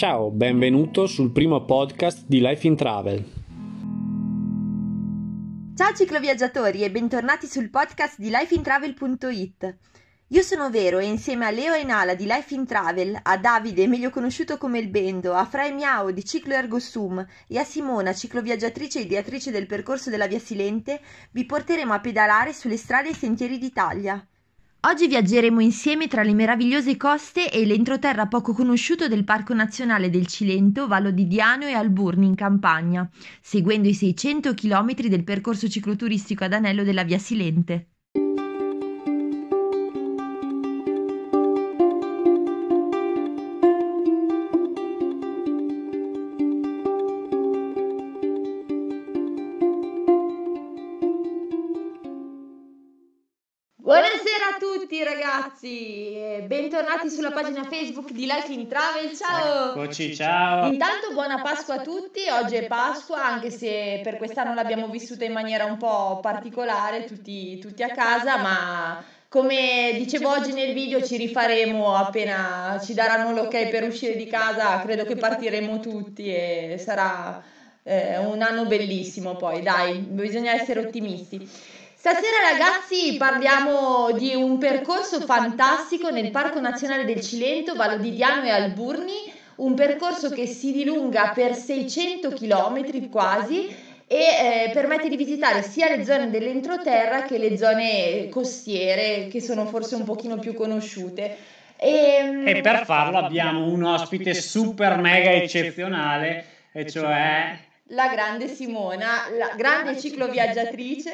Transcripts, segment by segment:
Ciao, benvenuto sul primo podcast di Life in Travel. Ciao cicloviaggiatori e bentornati sul podcast di lifeintravel.it. Io sono Vero e insieme a Leo e Nala di Life in Travel, a Davide, meglio conosciuto come il Bendo, a Fra e Miao di Ciclo Ergo Sum e a Simona, cicloviaggiatrice e ideatrice del percorso della Via Silente, vi porteremo a pedalare sulle strade e sentieri d'Italia. Oggi viaggeremo insieme tra le meravigliose coste e l'entroterra poco conosciuto del Parco Nazionale del Cilento, Vallo di Diano e Alburni in Campania, seguendo i 600 km del percorso cicloturistico ad anello della Via Silente. Ragazzi, bentornati sulla pagina Facebook di Life in Travel, ciao! Eccoci, ciao! Intanto buona Pasqua a tutti, oggi è Pasqua anche se per quest'anno l'abbiamo vissuta in maniera un po' particolare, tutti, tutti a casa, ma come dicevo oggi nel video ci rifaremo appena ci daranno l'ok per uscire di casa, credo che partiremo tutti e sarà eh, un anno bellissimo poi, dai, bisogna essere ottimisti. Stasera ragazzi parliamo di un percorso fantastico nel Parco Nazionale del Cilento, Vallo di Diano e Alburni, un percorso che si dilunga per 600 km quasi e eh, permette di visitare sia le zone dell'entroterra che le zone costiere che sono forse un pochino più conosciute. E, e per farlo abbiamo un ospite super mega eccezionale e cioè la grande Simona, la grande cicloviaggiatrice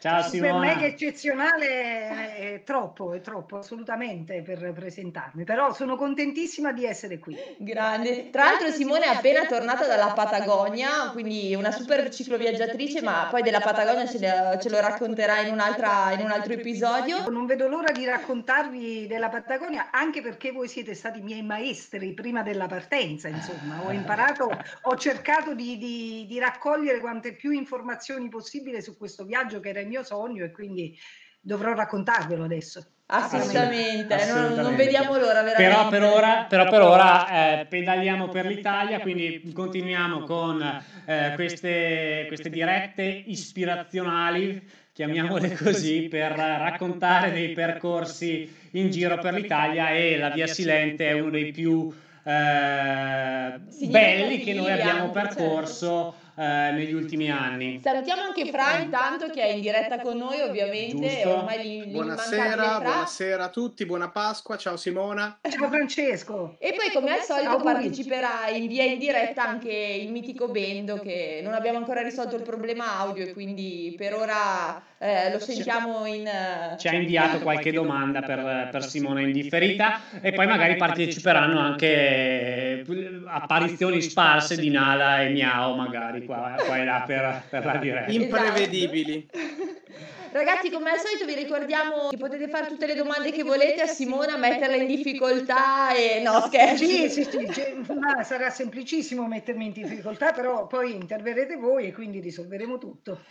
Ciao Simona. Per me che eccezionale è troppo, è troppo assolutamente per presentarmi, però sono contentissima di essere qui. Grande. Tra l'altro Simone è appena tornata dalla Patagonia, quindi una super cicloviaggiatrice, ma poi della Patagonia ce, le, ce lo racconterà in, in un altro episodio. Non vedo l'ora di raccontarvi della Patagonia, anche perché voi siete stati miei maestri prima della partenza, insomma. Ho imparato, ho cercato di, di, di raccogliere quante più informazioni possibile su questo viaggio che era mio sogno e quindi dovrò raccontarvelo adesso. Assolutamente, Assolutamente. Non, non, vediamo l'ora veramente. Però per ora, però per ora eh, pedaliamo per l'Italia, quindi continuiamo con eh, queste, queste dirette ispirazionali, chiamiamole così, per raccontare dei percorsi in giro per l'Italia e la Via Silente è uno dei più eh, belli che noi abbiamo certo. percorso eh, negli ultimi anni. Salutiamo anche Fra intanto che è in diretta con noi ovviamente. Ormai buonasera, buonasera a tutti, buona Pasqua, ciao Simona. Ciao Francesco. E poi come al solito ciao, parteciperà in via in diretta anche il mitico Bendo che non abbiamo ancora risolto il problema audio e quindi per ora eh, lo sentiamo in... Ci ha inviato qualche domanda per, per Simona in differita e poi magari parteciperanno anche apparizioni sparse di Nala e Miao magari qua, qua e là per, per la diretta. Imprevedibili. Ragazzi, come al solito vi ricordiamo che potete fare tutte le domande che volete a Simona, metterla in difficoltà e no, scherzi. Sì, sì, sì, cioè, sarà semplicissimo mettermi in difficoltà, però poi interverrete voi e quindi risolveremo tutto.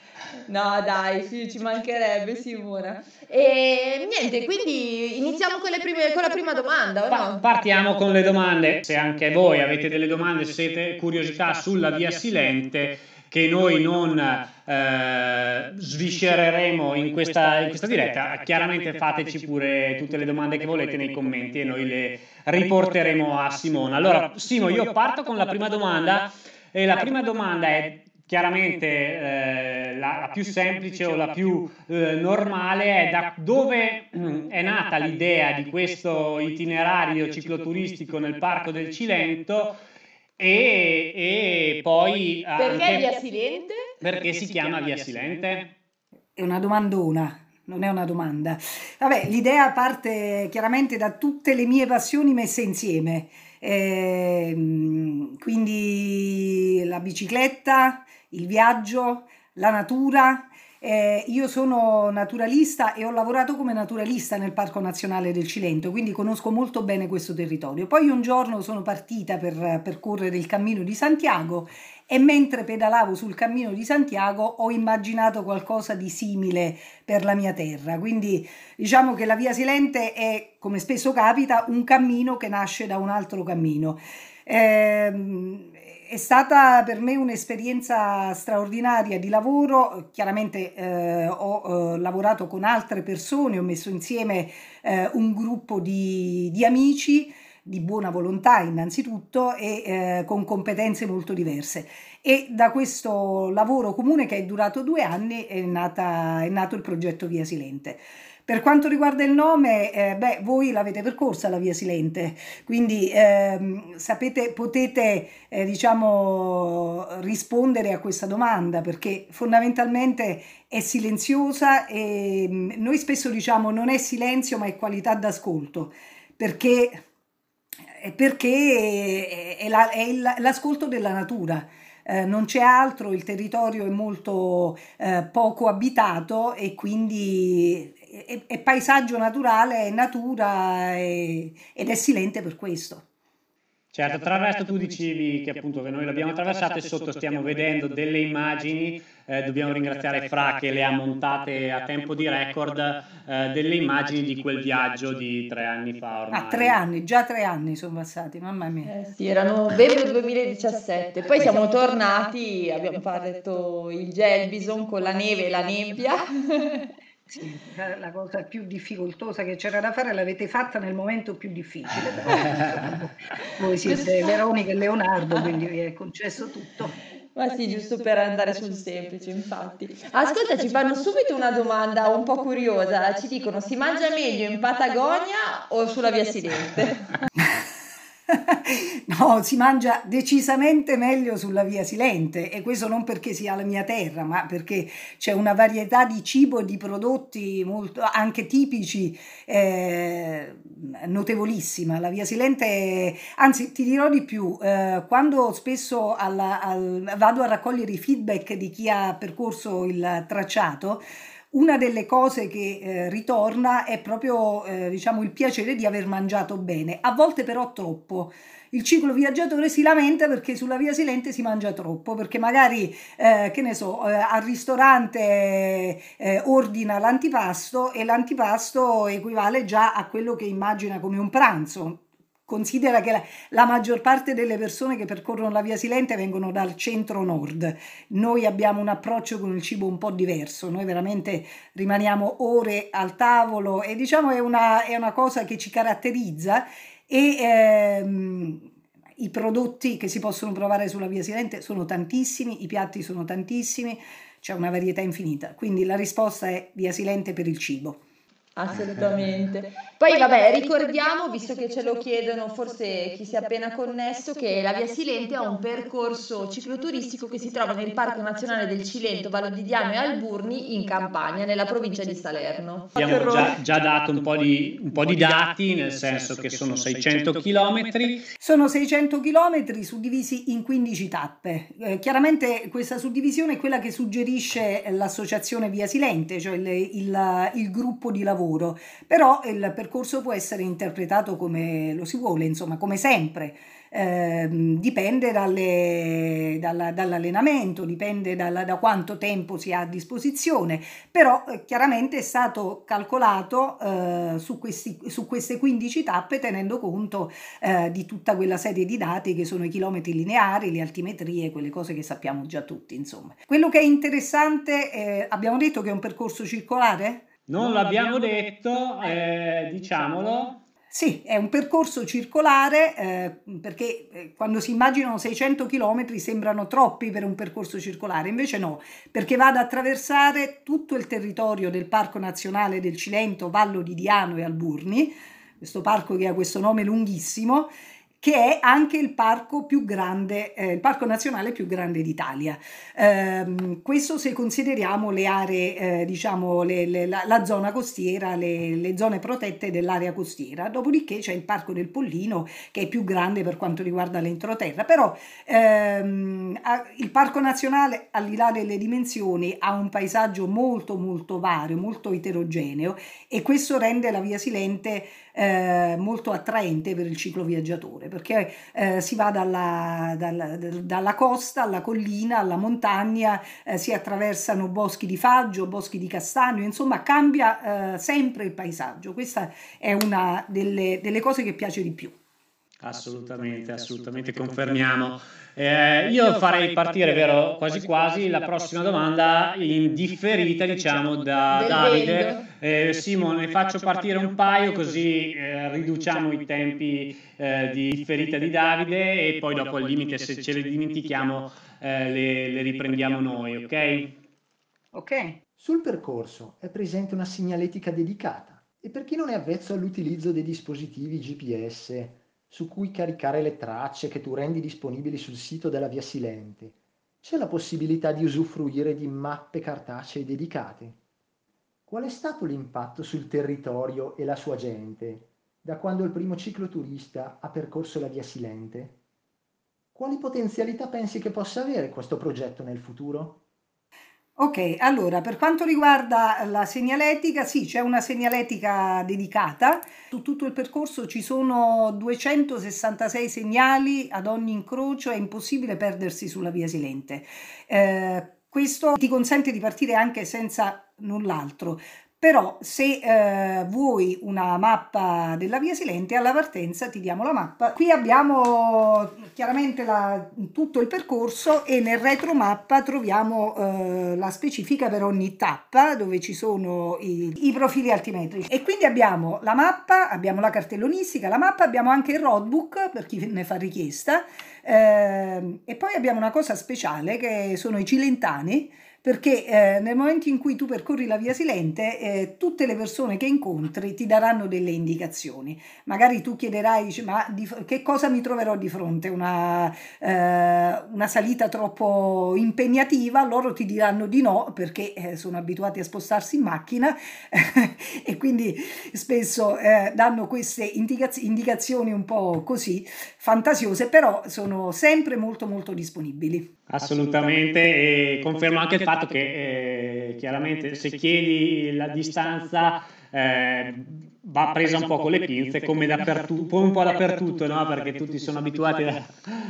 No, dai, sì, ci mancherebbe Simona. E niente, quindi iniziamo con, prime, con la prima domanda, pa- no? Partiamo con le domande. Se anche voi avete delle domande, se siete curiosità sulla via Silente, che noi non eh, sviscereremo in questa, in questa diretta, chiaramente fateci pure tutte le domande che volete nei commenti e noi le riporteremo a Simona. Allora, Simo, io parto con la prima domanda. E la prima domanda è chiaramente eh, la, la, più semplice o la più eh, normale è da dove mm, è nata l'idea di questo itinerario cicloturistico nel Parco del Cilento e, e poi... Perché anche, Via Silente? Perché si chiama Via Silente? È una domandona non è una domanda. Vabbè, l'idea parte chiaramente da tutte le mie passioni messe insieme. Eh, quindi la bicicletta, il viaggio, la natura, eh, io sono naturalista e ho lavorato come naturalista nel Parco Nazionale del Cilento, quindi conosco molto bene questo territorio. Poi un giorno sono partita per percorrere il cammino di Santiago e mentre pedalavo sul cammino di Santiago ho immaginato qualcosa di simile per la mia terra. Quindi diciamo che la Via Silente è, come spesso capita, un cammino che nasce da un altro cammino. Eh, è stata per me un'esperienza straordinaria di lavoro, chiaramente eh, ho eh, lavorato con altre persone, ho messo insieme eh, un gruppo di, di, amici di buona volontà innanzitutto e eh, con competenze molto diverse e da questo lavoro comune che è durato due anni è, nata, è nato il progetto Via Silente. Per quanto riguarda il nome, eh, beh, voi l'avete percorsa la via Silente, quindi ehm, sapete, potete eh, diciamo, rispondere a questa domanda perché fondamentalmente è silenziosa e mm, noi spesso diciamo non è silenzio ma è qualità d'ascolto perché, perché è, la, è l'ascolto della natura. Eh, non c'è altro, il territorio è molto eh, poco abitato e quindi è, è paesaggio naturale, è natura è, ed è silente per questo. Certo, attraverso tu dicevi che appunto che noi l'abbiamo attraversata e sotto stiamo vedendo delle immagini, eh, dobbiamo ringraziare Fra che le ha montate a tempo di record, eh, delle immagini di quel viaggio di tre anni fa ormai. Ah, tre anni, già tre anni sono passati, mamma mia. Eh sì, era novembre 2017, poi siamo tornati, abbiamo fatto il Gelbison con la neve e la nebbia. Sì, la cosa più difficoltosa che c'era da fare l'avete fatta nel momento più difficile. voi siete Veronica e Leonardo, quindi vi è concesso tutto. Ma sì, giusto per andare sul semplice, infatti. Ascolta, ci fanno subito una domanda un po' curiosa. Ci dicono, si mangia meglio in Patagonia o sulla via Silente? no, si mangia decisamente meglio sulla via Silente e questo non perché sia la mia terra, ma perché c'è una varietà di cibo e di prodotti molto, anche tipici eh, notevolissima. La via Silente, anzi ti dirò di più, eh, quando spesso alla, al, vado a raccogliere i feedback di chi ha percorso il tracciato, una delle cose che eh, ritorna è proprio eh, diciamo, il piacere di aver mangiato bene, a volte però troppo. Il ciclo viaggiatore si lamenta perché sulla via Silente si mangia troppo, perché magari, eh, che ne so, eh, al ristorante eh, ordina l'antipasto e l'antipasto equivale già a quello che immagina come un pranzo Considera che la, la, maggior parte delle persone che percorrono la via Silente vengono dal centro-nord. Noi abbiamo un approccio con il cibo un po' diverso, noi veramente rimaniamo ore al tavolo e diciamo è una, è una cosa che ci caratterizza e ehm, i prodotti che si possono provare sulla via Silente sono tantissimi, i piatti sono tantissimi, c'è una varietà infinita. Quindi la risposta è via Silente per il cibo. Assolutamente. Poi vabbè, ricordiamo, visto che ce lo chiedono forse chi si è appena connesso, che la Via Silente ha un percorso cicloturistico che si trova nel Parco Nazionale del Cilento, Vallo di Diano e Alburni in Campania, nella provincia di Salerno. Abbiamo già, già dato un po, di, un po' di dati, nel senso che sono 600 km. Sono 600 km suddivisi in 15 tappe. Eh, chiaramente questa suddivisione è quella che suggerisce l'associazione Via Silente, cioè il, il, il gruppo di lavoro lavoro, però il percorso può essere interpretato come lo si vuole, insomma, come sempre. Eh, dipende dalle, dalla, dall'allenamento, dipende dalla, da quanto tempo si ha a disposizione, però eh, chiaramente è stato calcolato eh, su, questi, su, queste 15 tappe tenendo conto eh, di tutta quella serie di dati che sono i chilometri lineari, le altimetrie, quelle cose che sappiamo già tutti, insomma. Quello che è interessante, eh, abbiamo detto che è un percorso circolare? Non l'abbiamo detto, eh, diciamolo. Sì, è un percorso circolare eh, perché eh, quando si immaginano 600 km sembrano troppi per un percorso circolare, invece no, perché va ad attraversare tutto il territorio del Parco Nazionale del Cilento, Vallo di Diano e Alburni, questo parco che ha questo nome lunghissimo che è anche il parco più grande, eh, il parco nazionale più grande d'Italia. Eh, questo se consideriamo le aree, eh, diciamo, le, le, la, la, zona costiera, le, le, zone protette dell'area costiera. Dopodiché c'è il parco del Pollino, che è più grande per quanto riguarda l'entroterra, però ehm, il parco nazionale, al di là delle dimensioni, ha un paesaggio molto molto vario, molto eterogeneo e questo rende la via Silente eh, molto attraente per il ciclo viaggiatore perché eh, si va dalla, dalla, dalla, costa alla collina, alla montagna, eh, si attraversano boschi di faggio, boschi di castagno, insomma cambia eh, sempre il paesaggio. Questa è una delle, delle cose che piace di più. Assolutamente, assolutamente, confermiamo. Eh, io farei partire, vero, quasi quasi la prossima domanda in differita, diciamo, da Davide. Eh, Simone, faccio partire un paio così eh, riduciamo i tempi eh, di differita di Davide e poi dopo al limite, se ce le dimentichiamo, eh, le, le riprendiamo noi, ok? Ok. Sul percorso è presente una segnaletica dedicata e per chi non è avvezzo all'utilizzo dei dispositivi GPS su cui caricare le tracce che tu rendi disponibili sul sito della Via Silente, c'è la possibilità di usufruire di mappe cartacee dedicate. Qual è stato l'impatto sul territorio e la sua gente da quando il primo cicloturista ha percorso la Via Silente? Quali potenzialità pensi che possa avere questo progetto nel futuro? Ok, allora per quanto riguarda la segnaletica, sì, c'è una segnaletica dedicata. Su tutto il percorso ci sono 266 segnali ad ogni incrocio, è impossibile perdersi sulla via Silente. Eh, questo ti consente di partire anche senza null'altro. Però se eh, vuoi una mappa della via Silente alla partenza ti diamo la mappa. Qui abbiamo chiaramente la, tutto il percorso e nel retromappa troviamo eh, la specifica per ogni tappa dove ci sono i, i, profili altimetrici. E quindi abbiamo la mappa, abbiamo la cartellonistica, la mappa, abbiamo anche il roadbook per chi ne fa richiesta eh, e poi abbiamo una cosa speciale che sono i cilentani perché eh, nel momento in cui tu percorri la via Silente, eh, tutte le persone che incontri ti daranno delle indicazioni. Magari tu chiederai, dici, ma di, che cosa mi troverò di fronte? Una, eh, una, salita troppo impegnativa? Loro ti diranno di no perché eh, sono abituati a spostarsi in macchina e quindi spesso eh, danno queste indicaz- indicazioni un po' così fantasiose, però sono sempre molto molto disponibili. Assolutamente, e confermo anche il fatto che eh, chiaramente se chiedi la distanza eh, va presa un po' con le pinze come dappertutto, un po' dappertutto, no? perché tutti sono abituati a,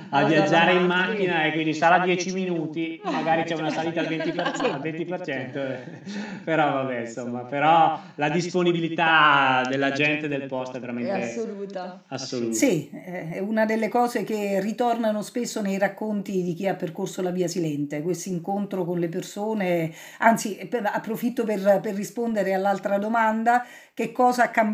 a viaggiare in macchina e quindi sarà 10 minuti, magari c'è una salita al 20%, al 20% però vabbè insomma, però la disponibilità della gente del posto è veramente è assoluta. assoluta. Sì, è una delle cose che ritornano spesso nei racconti di chi ha percorso la via Silente, questo incontro con le persone, anzi approfitto per, per rispondere all'altra domanda, che cosa ha cambiato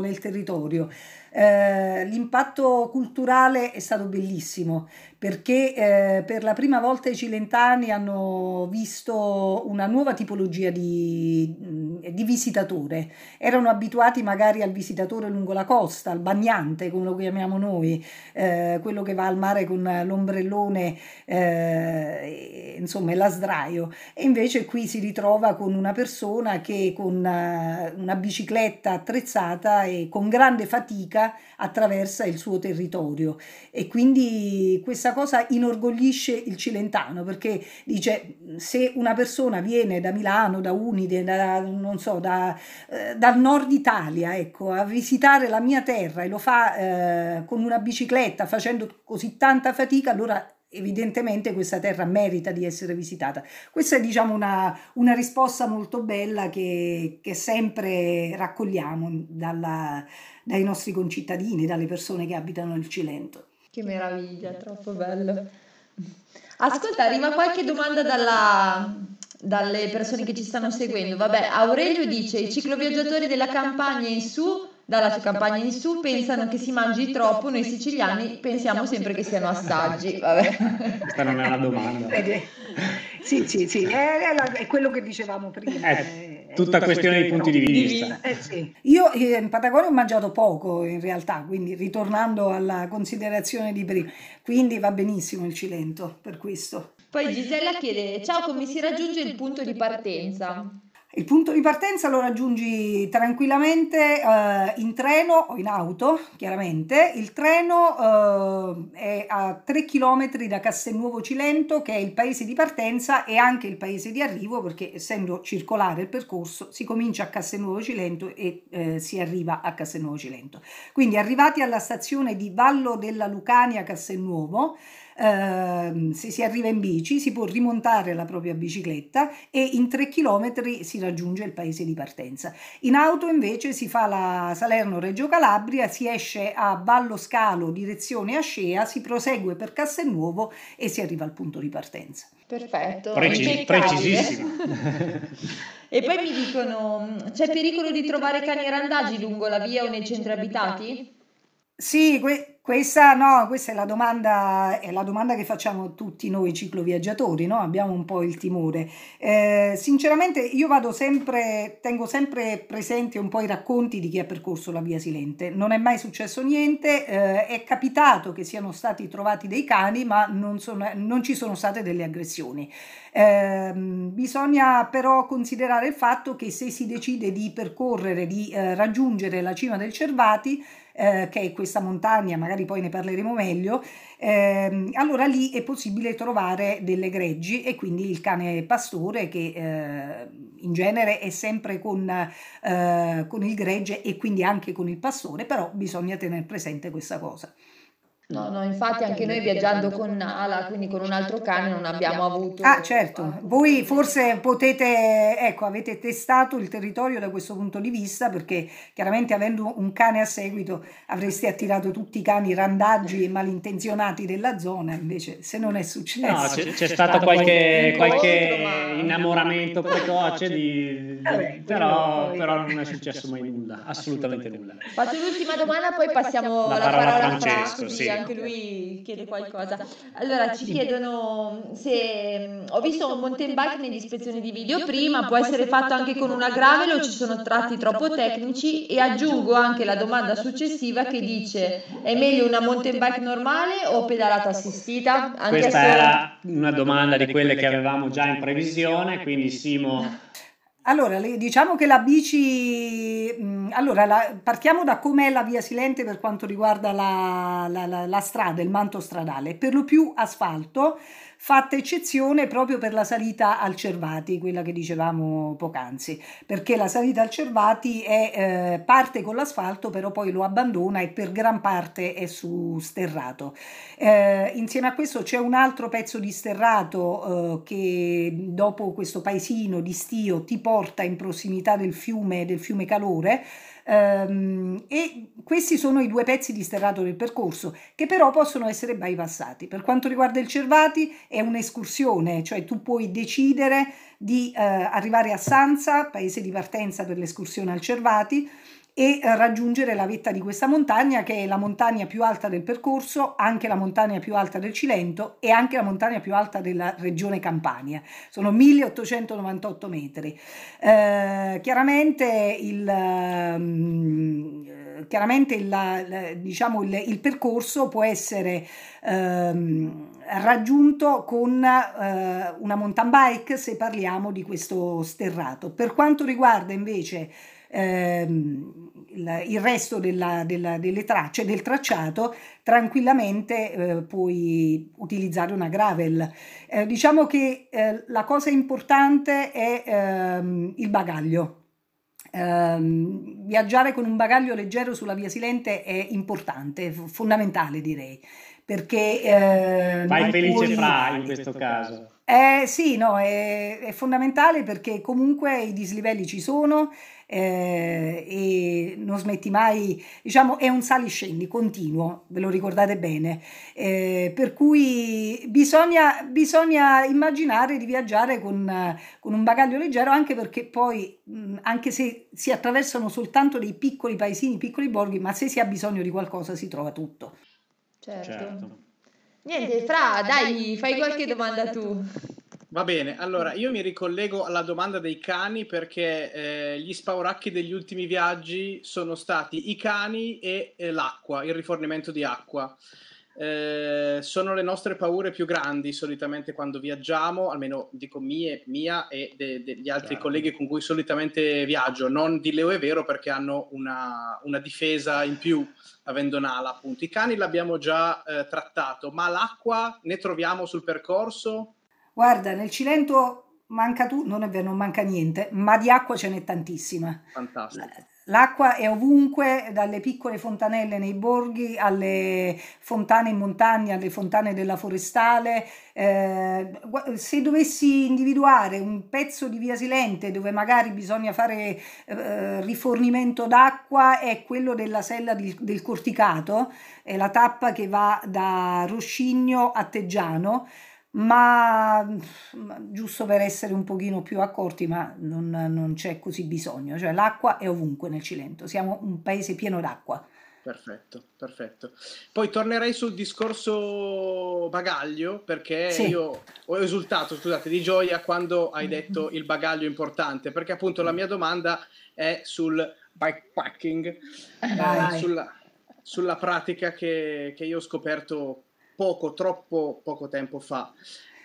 nel territorio. Eh, l'impatto culturale è stato bellissimo perché eh, per la prima volta i cilentani hanno visto una nuova tipologia di, mm, di, visitatore. Erano abituati magari al visitatore lungo la costa, al bagnante, come lo chiamiamo noi, eh, quello che va al mare con l'ombrellone, eh, insomma, la sdraio. E invece qui si ritrova con una persona che con una, eh, una bicicletta attrezzata e con grande fatica attraversa il suo territorio. E quindi questa cosa inorgoglisce il cilentano perché dice se una persona viene da Milano, da Unide, da, non so, da, eh, dal nord Italia ecco, a visitare la mia terra e lo fa eh, con una bicicletta facendo così tanta fatica, allora evidentemente questa terra merita di essere visitata. Questa è diciamo una, una risposta molto bella che, che sempre raccogliamo dalla, dai nostri concittadini, dalle persone che abitano il Cilento. Che meraviglia, troppo bello. Ascolta, arriva qualche domanda dalla, dalle persone che ci stanno seguendo. Vabbè, Aurelio dice: i cicloviaggiatori della campagna in su dalla sua campagna in su pensano che si mangi troppo, noi siciliani pensiamo sempre che siano assaggi. Vabbè. Questa non è una domanda. sì, sì, sì, è, è, quello che dicevamo prima. È tutta, tutta questione di punti di vista. Eh, sì. Io eh, in Patagonia ho mangiato poco in realtà, quindi ritornando alla considerazione di prima, quindi va benissimo il Cilento per questo. Poi Gisella chiede, ciao come si raggiunge il punto di partenza? Il punto di partenza lo raggiungi tranquillamente eh, in treno o in auto, chiaramente. Il treno eh, è a 3 km da Castelnuovo Cilento, che è il paese di partenza e anche il paese di arrivo, perché essendo circolare il percorso si comincia a Castelnuovo Cilento e eh, si arriva a Castelnuovo Cilento. Quindi arrivati alla stazione di Vallo della Lucania Castelnuovo, eh, se si arriva in bici si può rimontare la propria bicicletta e in 3 km si raggiunge il paese di partenza. In auto invece si fa la Salerno-Reggio Calabria, si esce a Vallo Scalo direzione Ascea, si prosegue per Castelnuovo e si arriva al punto di partenza. Perfetto, Preci- precisissimo. e poi mi dicono, c'è pericolo di trovare cani randagi lungo la via o nei centri abitati? Sì, que- questa, no, questa è la, domanda, è la domanda che facciamo tutti noi cicloviaggiatori, no? abbiamo un po' il timore. Eh, sinceramente io vado sempre, tengo sempre presente un po' i racconti di chi ha percorso la via Silente. Non è mai successo niente, eh, è capitato che siano stati trovati dei cani, ma non, sono, non ci sono state delle aggressioni. Eh, bisogna però considerare il fatto che se si decide di percorrere, di eh, raggiungere la cima del Cervati, eh, che è questa montagna, magari poi ne parleremo meglio, ehm, allora lì è possibile trovare delle greggi e quindi il cane pastore che eh, in genere è sempre con, eh, con il gregge e quindi anche con il pastore, però bisogna tenere presente questa cosa. No, no, infatti anche noi viaggiando con Nala, quindi con un altro cane, non abbiamo avuto... Ah, certo, voi forse potete, ecco, avete testato il territorio da questo punto di vista perché chiaramente avendo un cane a seguito avreste attirato tutti i cani randaggi e malintenzionati della zona, invece se non è successo... No, c'è, c'è stato qualche, qualche innamoramento precoce, di, Vabbè, però, però non è successo mai nulla, assolutamente nulla. Faccio l'ultima domanda, poi passiamo La la, parola a parola a Francesco, sì. Anche lui chiede qualcosa. Allora, ci chiedono se ho visto un mountain bike nell'ispezione di video prima, può essere fatto anche con una gravel o ci sono tratti troppo tecnici e aggiungo anche la domanda successiva che dice è meglio una mountain bike normale o pedalata assistita? Anche Questa se- era una domanda di quelle che avevamo già in previsione, quindi Simo Allora, le- diciamo che la bici, mh, allora la- partiamo da com'è la via Silente per quanto riguarda la, la- la- la strada, il manto stradale, per lo più asfalto, fatta eccezione proprio per la salita al Cervati, quella che dicevamo poc'anzi, perché la salita al Cervati è, eh, parte con l'asfalto, però poi lo abbandona e per gran parte è su sterrato. Eh, insieme a questo c'è un altro pezzo di sterrato eh, che dopo questo paesino di Stio ti porta in prossimità del fiume, del fiume Calore. Ehm, e questi sono i due pezzi di sterrato del percorso che però possono essere bypassati. Per quanto riguarda il Cervati è un'escursione, cioè tu puoi decidere di eh, arrivare a Sanza, paese di partenza per l'escursione al Cervati, e raggiungere la vetta di questa montagna che è la montagna più alta del percorso, anche la montagna più alta del Cilento e anche la montagna più alta della regione Campania. Sono 1898 metri. Eh, chiaramente il, ehm, eh, chiaramente il, diciamo il, il percorso può essere ehm, raggiunto con eh, una mountain bike se parliamo di questo sterrato. Per quanto riguarda invece ehm, il, il resto della- della- delle tracce del tracciato, tranquillamente eh, puoi utilizzare una gravel. Eh, diciamo che eh, la cosa importante è ehm, il bagaglio. Ehm, viaggiare con un bagaglio leggero sulla via Silente è importante, fondamentale direi, perché eh, vai felice puoi- fra in questo caso. Eh, sì, no, è, è fondamentale perché comunque i dislivelli ci sono eh, e non smetti mai, diciamo, è un sali-scendi continuo, ve lo ricordate bene, eh, per cui bisogna, bisogna immaginare di viaggiare con, con un bagaglio leggero anche perché poi, mh, anche se si attraversano soltanto dei piccoli paesini, piccoli borghi, ma se si ha bisogno di qualcosa si trova tutto. Certo. Certo. Niente, Fra, dai, fai qualche domanda tu. Va bene, allora io mi ricollego alla domanda dei cani perché eh, gli spauracchi degli ultimi viaggi sono stati i cani e eh, l'acqua, il rifornimento di acqua. Eh, sono le nostre paure più grandi solitamente quando viaggiamo, almeno dico mie, mia e de- degli altri Certo. colleghi con cui solitamente viaggio. Non di Leo è vero perché hanno una, una difesa in più avendo Nala, appunto. I cani l'abbiamo già eh, trattato, ma l'acqua ne troviamo sul percorso? Guarda, nel Cilento manca tu, non è vero, non manca niente, ma di acqua ce n'è tantissima. Fantastico. L'acqua è ovunque, dalle piccole fontanelle nei borghi alle fontane in montagna, alle fontane della forestale. Eh, se dovessi individuare un pezzo di via Silente dove magari bisogna fare eh, rifornimento d'acqua è quello della sella di, del Corticato, è la tappa che va da Roscigno a Teggiano ma giusto per essere un pochino più accorti, ma non, non c'è così bisogno, cioè l'acqua è ovunque nel Cilento, siamo un paese pieno d'acqua. Perfetto, perfetto. Poi tornerei sul discorso bagaglio perché sì. io ho esultato, scusate, di gioia quando hai detto il bagaglio importante, perché appunto la mia domanda è sul bikepacking, eh, sulla, sulla, pratica che, che io ho scoperto poco, troppo poco tempo fa.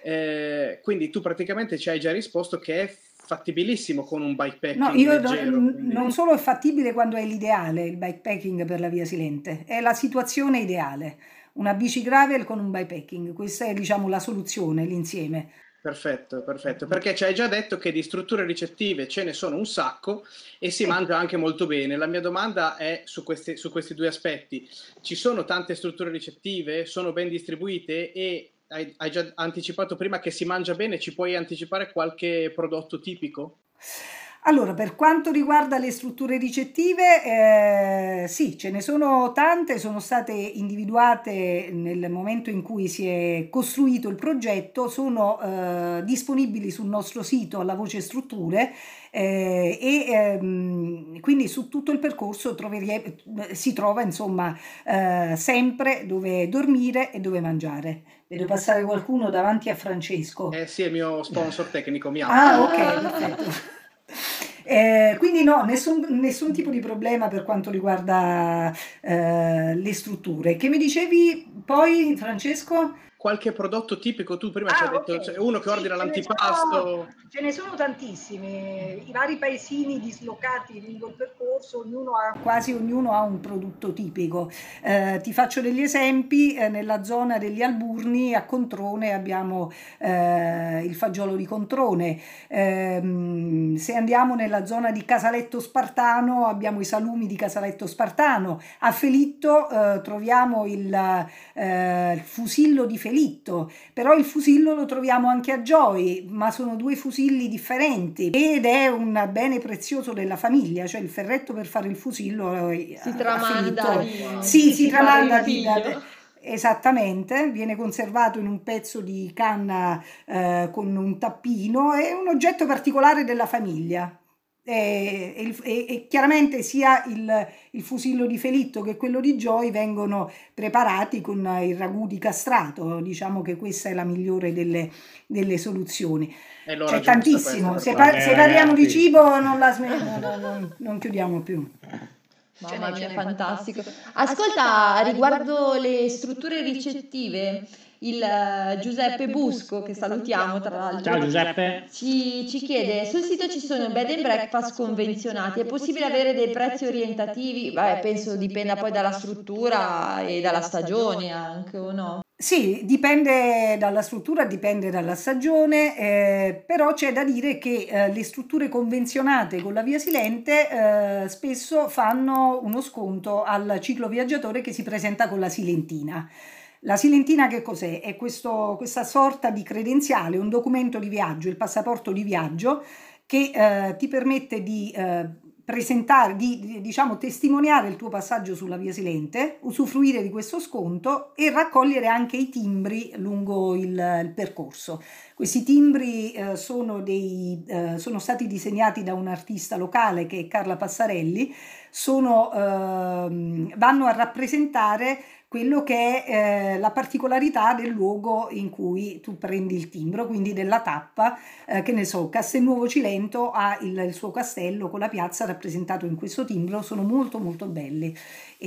Eh, quindi tu praticamente ci hai già risposto che è fattibilissimo con un bikepacking no, io leggero, non, quindi... non solo è fattibile quando è l'ideale il bikepacking per la via Silente, è la situazione ideale. Una bici gravel con un bikepacking, questa è diciamo la soluzione, l'insieme. Perfetto, perfetto, perché ci hai già detto che di strutture ricettive ce ne sono un sacco e si mangia anche molto bene. La mia domanda è su questi, su questi due aspetti. Ci sono tante strutture ricettive, sono ben distribuite e hai, hai già anticipato prima che si mangia bene, ci puoi anticipare qualche prodotto tipico? Allora, per quanto riguarda le strutture ricettive, eh, sì, ce ne sono tante, sono state individuate nel momento in cui si è costruito il progetto, sono eh, disponibili sul nostro sito alla voce strutture eh, e ehm, quindi su tutto il percorso troverie, si trova insomma eh, sempre dove dormire e dove mangiare. Vedo passare qualcuno davanti a Francesco. Eh sì, è il mio sponsor tecnico, mi Ah, ok, perfetto. Eh, quindi no, nessun, nessun, tipo di problema per quanto riguarda eh, le strutture. Che mi dicevi poi, Francesco? Qualche prodotto tipico? Tu prima ah, ci hai detto okay. cioè, uno che sì, ordina l'antipasto. Sono, ce ne sono tantissimi, i vari paesini dislocati lungo il percorso, ognuno ha... Quasi ognuno ha un prodotto tipico. Eh, ti faccio degli esempi, eh, nella zona degli Alburni a Controne abbiamo eh, il fagiolo di Controne, ehm, se andiamo nella zona di Casaletto Spartano abbiamo i salumi di Casaletto Spartano, a Felitto eh, troviamo il, eh, il fusillo di Felitto Felitto, però il fusillo lo troviamo anche a Joy, ma sono due fusilli differenti ed è un bene prezioso della famiglia, cioè il ferretto per fare il fusillo eh, si tramanda di, sì, si tramanda di, Esattamente, viene conservato in un pezzo di canna eh, con un tappino, è un oggetto particolare della famiglia e, e, e, chiaramente sia il, il, fusillo di Felitto che quello di Joy vengono preparati con il ragù di castrato, diciamo che questa è la migliore delle, delle soluzioni. C'è tantissimo, se, par- se, parliamo di cibo non, la sm- no, no, no, non chiudiamo più. Mamma mia, fantastico. Ascolta, riguardo le strutture ricettive, il uh, Giuseppe Busco, che salutiamo tra l'altro. Ciao Giuseppe. Ci, ci, chiede, sul sito ci sono bed and breakfast convenzionati, è possibile avere dei prezzi orientativi? Beh, penso dipenda poi dalla struttura e dalla stagione anche o no? Sì, dipende dalla struttura, dipende dalla stagione, eh, però c'è da dire che eh, le strutture convenzionate con la via silente eh, spesso fanno uno sconto al ciclo viaggiatore che si presenta con la silentina. La silentina che cos'è? È questo, questa sorta di credenziale, un documento di viaggio, il passaporto di viaggio, che eh, ti permette di eh, presentare, di, diciamo, testimoniare il tuo passaggio sulla via Silente, usufruire di questo sconto e raccogliere anche i timbri lungo il, il percorso. Questi timbri eh, sono, dei, eh, sono, stati disegnati da un artista locale che è Carla Passarelli, sono, eh, vanno a rappresentare quello che è eh, la particolarità del luogo in cui tu prendi il timbro, quindi della tappa, eh, che ne so, Castelnuovo Cilento ha il, il, suo castello con la piazza rappresentato in questo timbro, sono molto molto belli.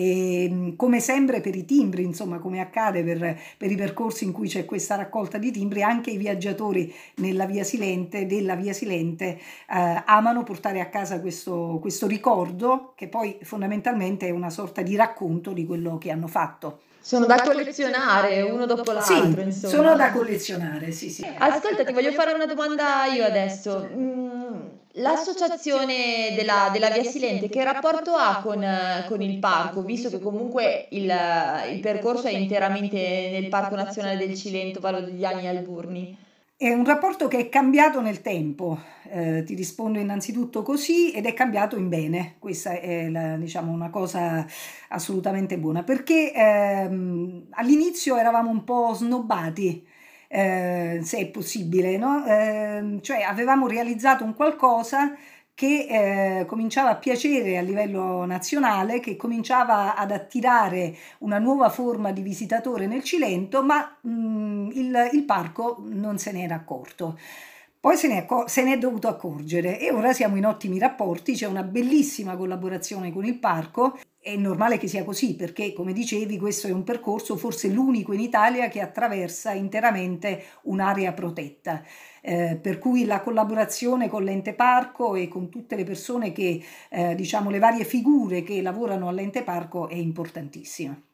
E, mm, come sempre per i timbri, insomma, come accade per, per i percorsi in cui c'è questa raccolta di timbri, anche i viaggiatori nella via Silente, della via Silente, eh, amano portare a casa questo, questo ricordo, che poi fondamentalmente è una sorta di racconto di quello che hanno fatto. Sono da collezionare uno dopo l'altro, sì, insomma. Sono da collezionare, sì, sì. Ascolta, ti voglio fare una domanda io adesso. Mm, L'associazione della, della, Via Silente che rapporto ha con, con il parco, visto che comunque il, il, percorso è interamente nel Parco Nazionale del Cilento, Vallo degli Agni e Alburni? È un rapporto che è cambiato nel tempo, eh, ti rispondo innanzitutto così ed è cambiato in bene, questa è la, diciamo, una cosa assolutamente buona, perché ehm, all'inizio eravamo un po' snobbati, eh, se è possibile, no? eh, cioè avevamo realizzato un qualcosa che eh, cominciava a piacere a livello nazionale, che cominciava ad attirare una nuova forma di visitatore nel Cilento, ma mh, mm, il, il, parco non se n'era accorto. Poi se ne, è, se ne, è, dovuto accorgere e ora siamo in ottimi rapporti, c'è una bellissima collaborazione con il parco. È normale che sia così perché, come dicevi, questo è un percorso forse l'unico in Italia che attraversa interamente un'area protetta eh, per cui la collaborazione con l'ente parco e con tutte le persone che, eh, diciamo, le varie figure che lavorano all'ente parco è importantissima.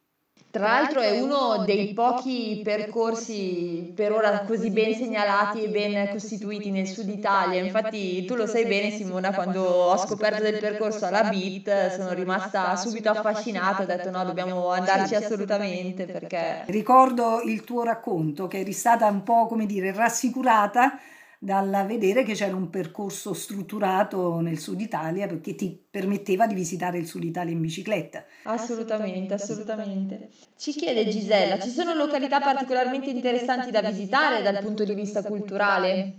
Tra l'altro è uno dei pochi percorsi per ora così ben segnalati e ben costituiti nel sud Italia. Infatti tu lo sai bene Simona, quando ho scoperto del percorso alla BIT sono rimasta subito affascinata, ho detto no, dobbiamo andarci assolutamente perché... Ricordo il tuo racconto che eri stata un po' come dire rassicurata dal vedere che c'era un percorso strutturato nel sud Italia perché ti permetteva di visitare il sud Italia in bicicletta. Assolutamente, assolutamente. Ci chiede Gisella, ci sono località particolarmente interessanti da visitare dal punto di vista culturale?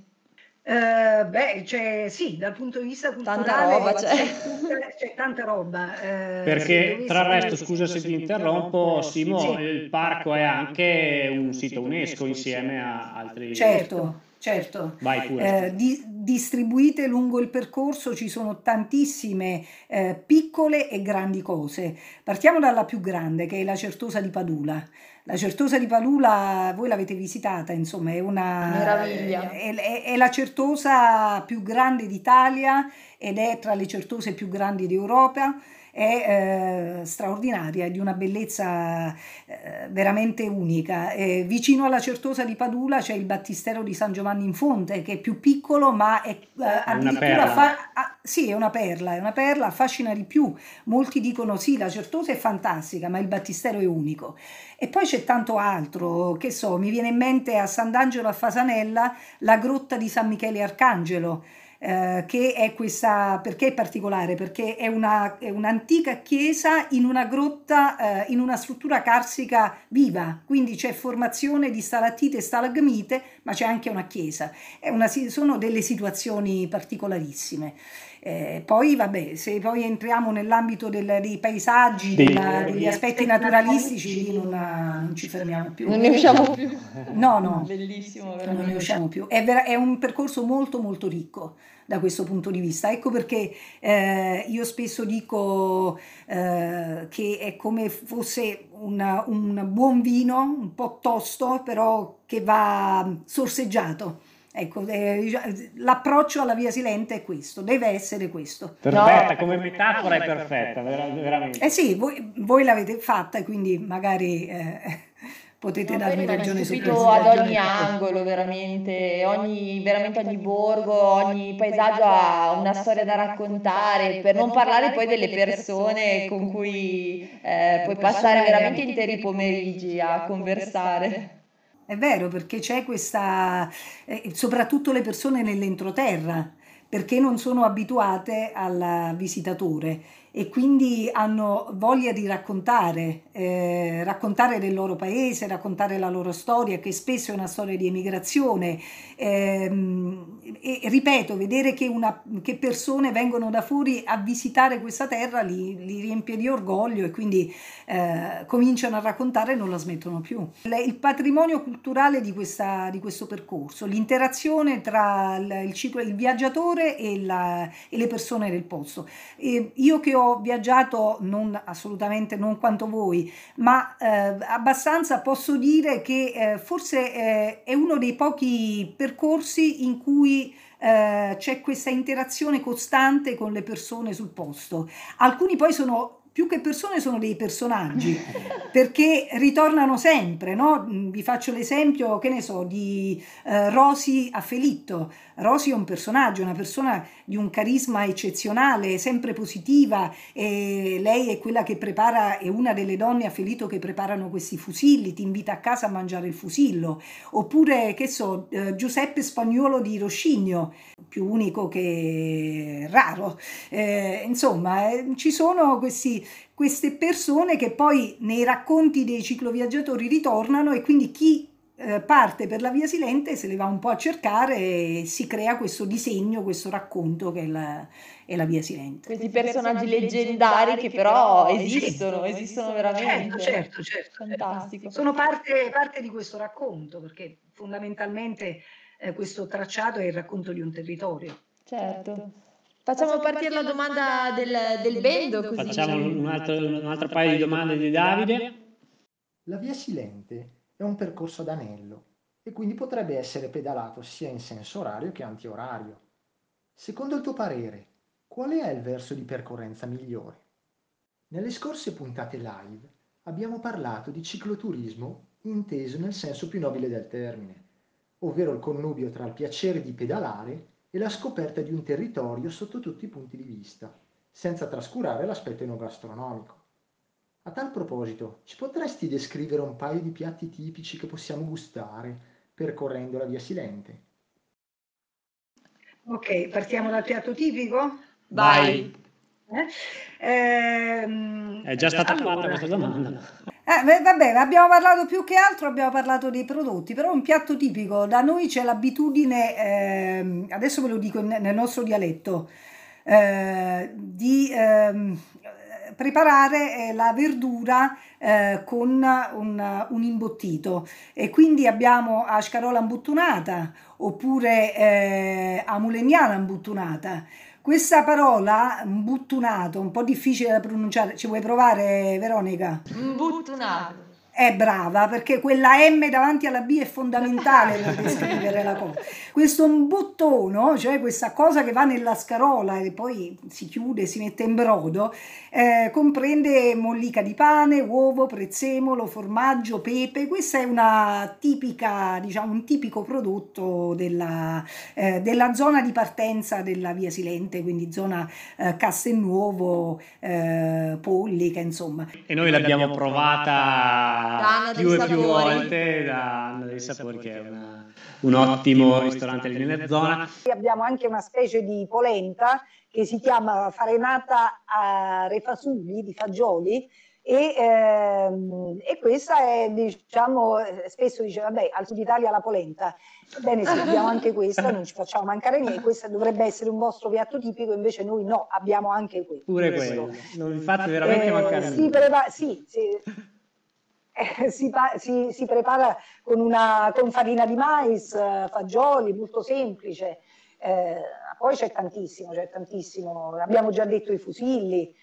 Uh, beh, c'è, sì, dal punto di vista culturale tanta roba, c'è. C'è, c'è tanta roba. Uh, Perché tra il resto, scusa se ti interrompo, Simo, sì. il parco è anche un sito UNESCO insieme a altri... Certo, certo. Eh, di, distribuite lungo il percorso ci sono tantissime eh, piccole e grandi cose. Partiamo dalla più grande, che è la Certosa di Padula. La Certosa di Padula, voi l'avete visitata, insomma, è una meraviglia. È, è, è la certosa più grande d'Italia ed è tra le certose più grandi d'Europa è eh, straordinaria, è di una bellezza eh, veramente unica. Eh, vicino alla Certosa di Padula c'è il battistero di San Giovanni in Fonte, che è più piccolo, ma è eh, addirittura fa- ah, sì, è una perla, è una perla, affascina di più. Molti dicono sì, la Certosa è fantastica, ma il battistero è unico. E poi c'è tanto altro, che so, mi viene in mente a Sant'Angelo a Fasanella la grotta di San Michele Arcangelo eh, che è questa, perché è particolare? Perché è, una, è un'antica chiesa in una grotta, eh, in una struttura carsica viva, quindi c'è formazione di stalattite e stalagmite, ma c'è anche una chiesa. Una, sono delle situazioni particolarissime. Eh, poi, vabbè, se poi entriamo nell'ambito del, dei paesaggi, della, degli aspetti naturalistici, lì non, non, ci fermiamo più. Non ne usciamo più. No, no. Bellissimo, veramente. Non ne usciamo più. È, ver- è un percorso molto, molto ricco da questo punto di vista. Ecco perché eh, io spesso dico eh, che è come fosse una, un buon vino, un po' tosto, però che va sorseggiato Ecco, eh, l'approccio alla via silente è questo, deve essere questo. Perfetta, no, come metafora è perfetta, veramente. Eh sì, voi, voi l'avete fatta e quindi magari eh, potete no, darmi ragione su questo. ad ogni angolo, veramente, ogni, veramente ogni borgo, ogni paesaggio ha una storia da raccontare, per non parlare poi delle persone con cui eh, puoi passare veramente interi pomeriggi a conversare. È vero, perché c'è questa, eh, soprattutto le persone nell'entroterra, perché non sono abituate al visitatore e quindi hanno voglia di raccontare, eh, raccontare del loro paese, raccontare la loro storia, che spesso è una storia di emigrazione. Ehm, e, ripeto, vedere che, una, che, persone vengono da fuori a visitare questa terra li, li riempie di orgoglio e quindi eh, cominciano a raccontare e non la smettono più. Il patrimonio culturale di, questa, di questo percorso, l'interazione tra il, il, ciclo, il viaggiatore e, la, e, le persone del posto. E io che ho viaggiato non assolutamente non quanto voi, ma eh, abbastanza posso dire che eh, forse eh, è uno dei pochi percorsi in cui eh, c'è questa interazione costante con le persone sul posto. Alcuni poi sono più che persone sono dei personaggi perché ritornano sempre, no? Vi faccio l'esempio, che ne so, di eh, Rosy a Felitto. Rosy è un personaggio, una persona di un carisma eccezionale, sempre positiva e lei è quella che prepara, è una delle donne a Felitto che preparano questi fusilli, ti invita a casa a mangiare il fusillo. Oppure, che so, eh, Giuseppe Spagnuolo di Roscigno, più unico che raro. Eh, insomma, eh, ci sono questi, queste persone che poi nei racconti dei cicloviaggiatori ritornano e quindi chi eh, parte per la via silente se le va un po' a cercare e si crea questo disegno, questo racconto che è la, è la via silente. Questi personaggi leggendari che però esistono, esistono veramente. Certo, certo, certo. Fantastico. Sono parte, parte di questo racconto perché fondamentalmente eh, questo tracciato è il racconto di un territorio. Certo. Facciamo partire la domanda del, del bendo. Così. Facciamo un altro, un altro paio di domande di Davide. La via silente è un percorso ad anello e quindi potrebbe essere pedalato sia in senso orario che antiorario. Secondo il tuo parere, qual è il verso di percorrenza migliore? Nelle scorse puntate live abbiamo parlato di cicloturismo inteso nel senso più nobile del termine, ovvero il connubio tra il piacere di pedalare e la scoperta di un territorio sotto tutti i punti di vista, senza trascurare l'aspetto enogastronomico. A tal proposito, ci potresti descrivere un paio di piatti tipici che possiamo gustare percorrendo la via Silente? Ok, partiamo dal piatto tipico? Vai. Eh? Ehm, È già stata allora, fatta questa domanda. Eh, vabbè, abbiamo parlato più che altro, abbiamo parlato dei prodotti, però un piatto tipico, da noi c'è l'abitudine, ehm, adesso ve lo dico in- nel nostro dialetto, eh, di ehm, preparare eh, la verdura eh, con un, un imbottito e quindi abbiamo a scarola imbuttunata oppure eh, a mulegnana imbuttunata. Questa parola, imbuttunato, un po' difficile da pronunciare, ci vuoi provare Veronica? Mbuttunato. È brava perché quella M davanti alla B è fondamentale per descrivere la cosa. Questo mbuttono, cioè questa cosa che va nella scarola e poi si chiude, si mette in brodo, eh, comprende mollica di pane, uovo, prezzemolo, formaggio, pepe. Questa è una tipica, diciamo, un tipico prodotto della, eh, della zona di partenza della Via Silente, quindi zona eh, Castelnuovo, eh, Pollica, insomma. E noi l'abbiamo provata Da più e più volte da Anna dei Sapori, che è una- un ottimo ristorante lì nella zona. Abbiamo anche una specie di polenta che si chiama farenata a refasuli di fagioli e, ehm, e questa è, diciamo, eh, spesso dice, vabbè, al sud Italia la polenta. Ebbene sì, abbiamo anche questa, non ci facciamo mancare niente, questa dovrebbe essere un vostro piatto tipico, invece noi no, abbiamo anche questo. Pure quello. Non vi fate veramente Eh, mancare si, nulla. prepa- sì, sì. Eh, si, si- si prepara con, una, con farina di mais, eh, fagioli, molto semplice. Eh, poi c'è tantissimo, c'è tantissimo. Abbiamo già detto i fusilli.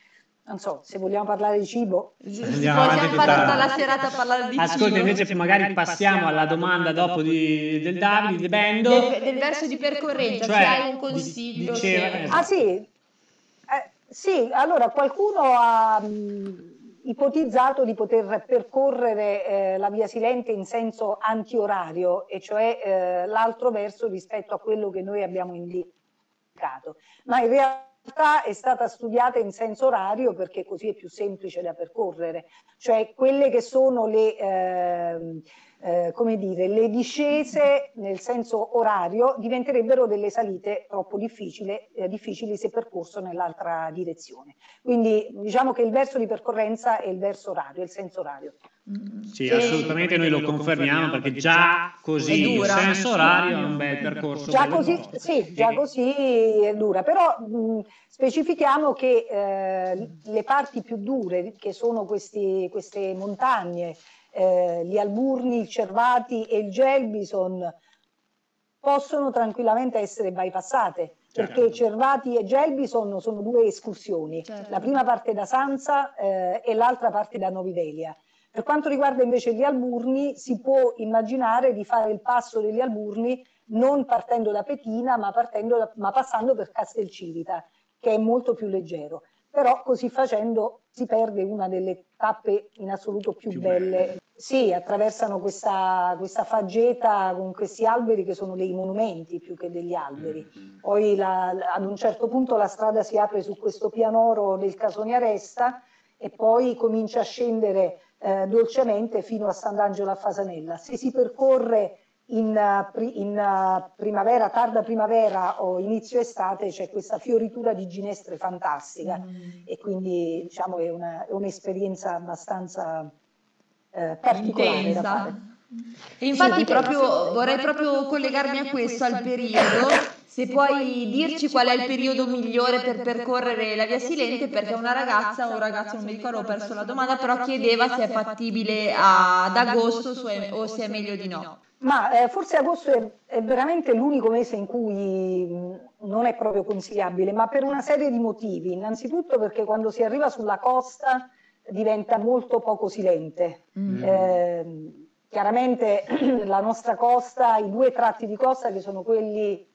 Non so, se vogliamo parlare di cibo. Andiamo Possiamo tutta- fare tutta la serata a parlare di Ascolta, cibo. invece magari passiamo alla domanda dopo di, del Davide, di Bendo. del, del verso di percorrenza, Cioè, se hai un consiglio. diceva- se- esatto. Ah sì, Eh, sì, allora qualcuno ha mh, ipotizzato di poter percorrere eh, la via Silente in senso antiorario, e cioè eh, l'altro verso rispetto a quello che noi abbiamo indicato, ma in realtà è stata studiata in senso orario perché così è più semplice da percorrere, cioè quelle che sono le... ehm, eh, come dire, le discese nel senso orario diventerebbero delle salite troppo difficili, eh, difficili se percorso nell'altra direzione. Quindi diciamo che il verso di percorrenza è il verso orario, il senso orario. Sì, assolutamente noi lo confermiamo perché già così dura. senso orario è un bel percorso. Già così, sì, già così è dura, però mh, specifichiamo che eh, le parti più dure, che sono questi- queste montagne, eh, gli Alburni, il Cervati e il Gelbison, possono tranquillamente essere bypassate. Certo. Perché Cervati e Gelbison sono due escursioni, Certo. la prima parte da Sanza eh, e l'altra parte da Novivelia. Per quanto riguarda invece gli Alburni, si può immaginare di fare il passo degli Alburni non partendo da Petina, ma, partendo da- ma passando per Castelcivita, che è molto più leggero. Però così facendo si perde una delle tappe in assoluto più, più belle. belle. Sì, attraversano questa, questa faggeta con questi alberi che sono dei monumenti più che degli alberi. Mm-hmm. Poi la, ad un certo punto la strada si apre su questo pianoro del Casonia Resta e poi comincia a scendere eh, dolcemente fino a Sant'Angelo a Fasanella. Se si percorre in, in, primavera, tarda primavera o inizio estate c'è questa fioritura di ginestre fantastica mm. e quindi diciamo è, una, è un'esperienza abbastanza eh, particolare Intensa. da fare. E infatti sì, proprio, vorrei proprio collegarmi a questo, al periodo, se puoi dirci qual è il periodo migliore per percorrere la via Silente, perché una ragazza o un ragazzo, non mi ricordo, ho perso la domanda, però chiedeva se è fattibile ad agosto o se è meglio di no. Ma eh, forse agosto è, è, veramente l'unico mese in cui mh, non è proprio consigliabile, ma per una serie di motivi. Innanzitutto perché quando si arriva sulla costa diventa molto poco silente. Mm. Eh, chiaramente la nostra costa, i due tratti di costa che sono quelli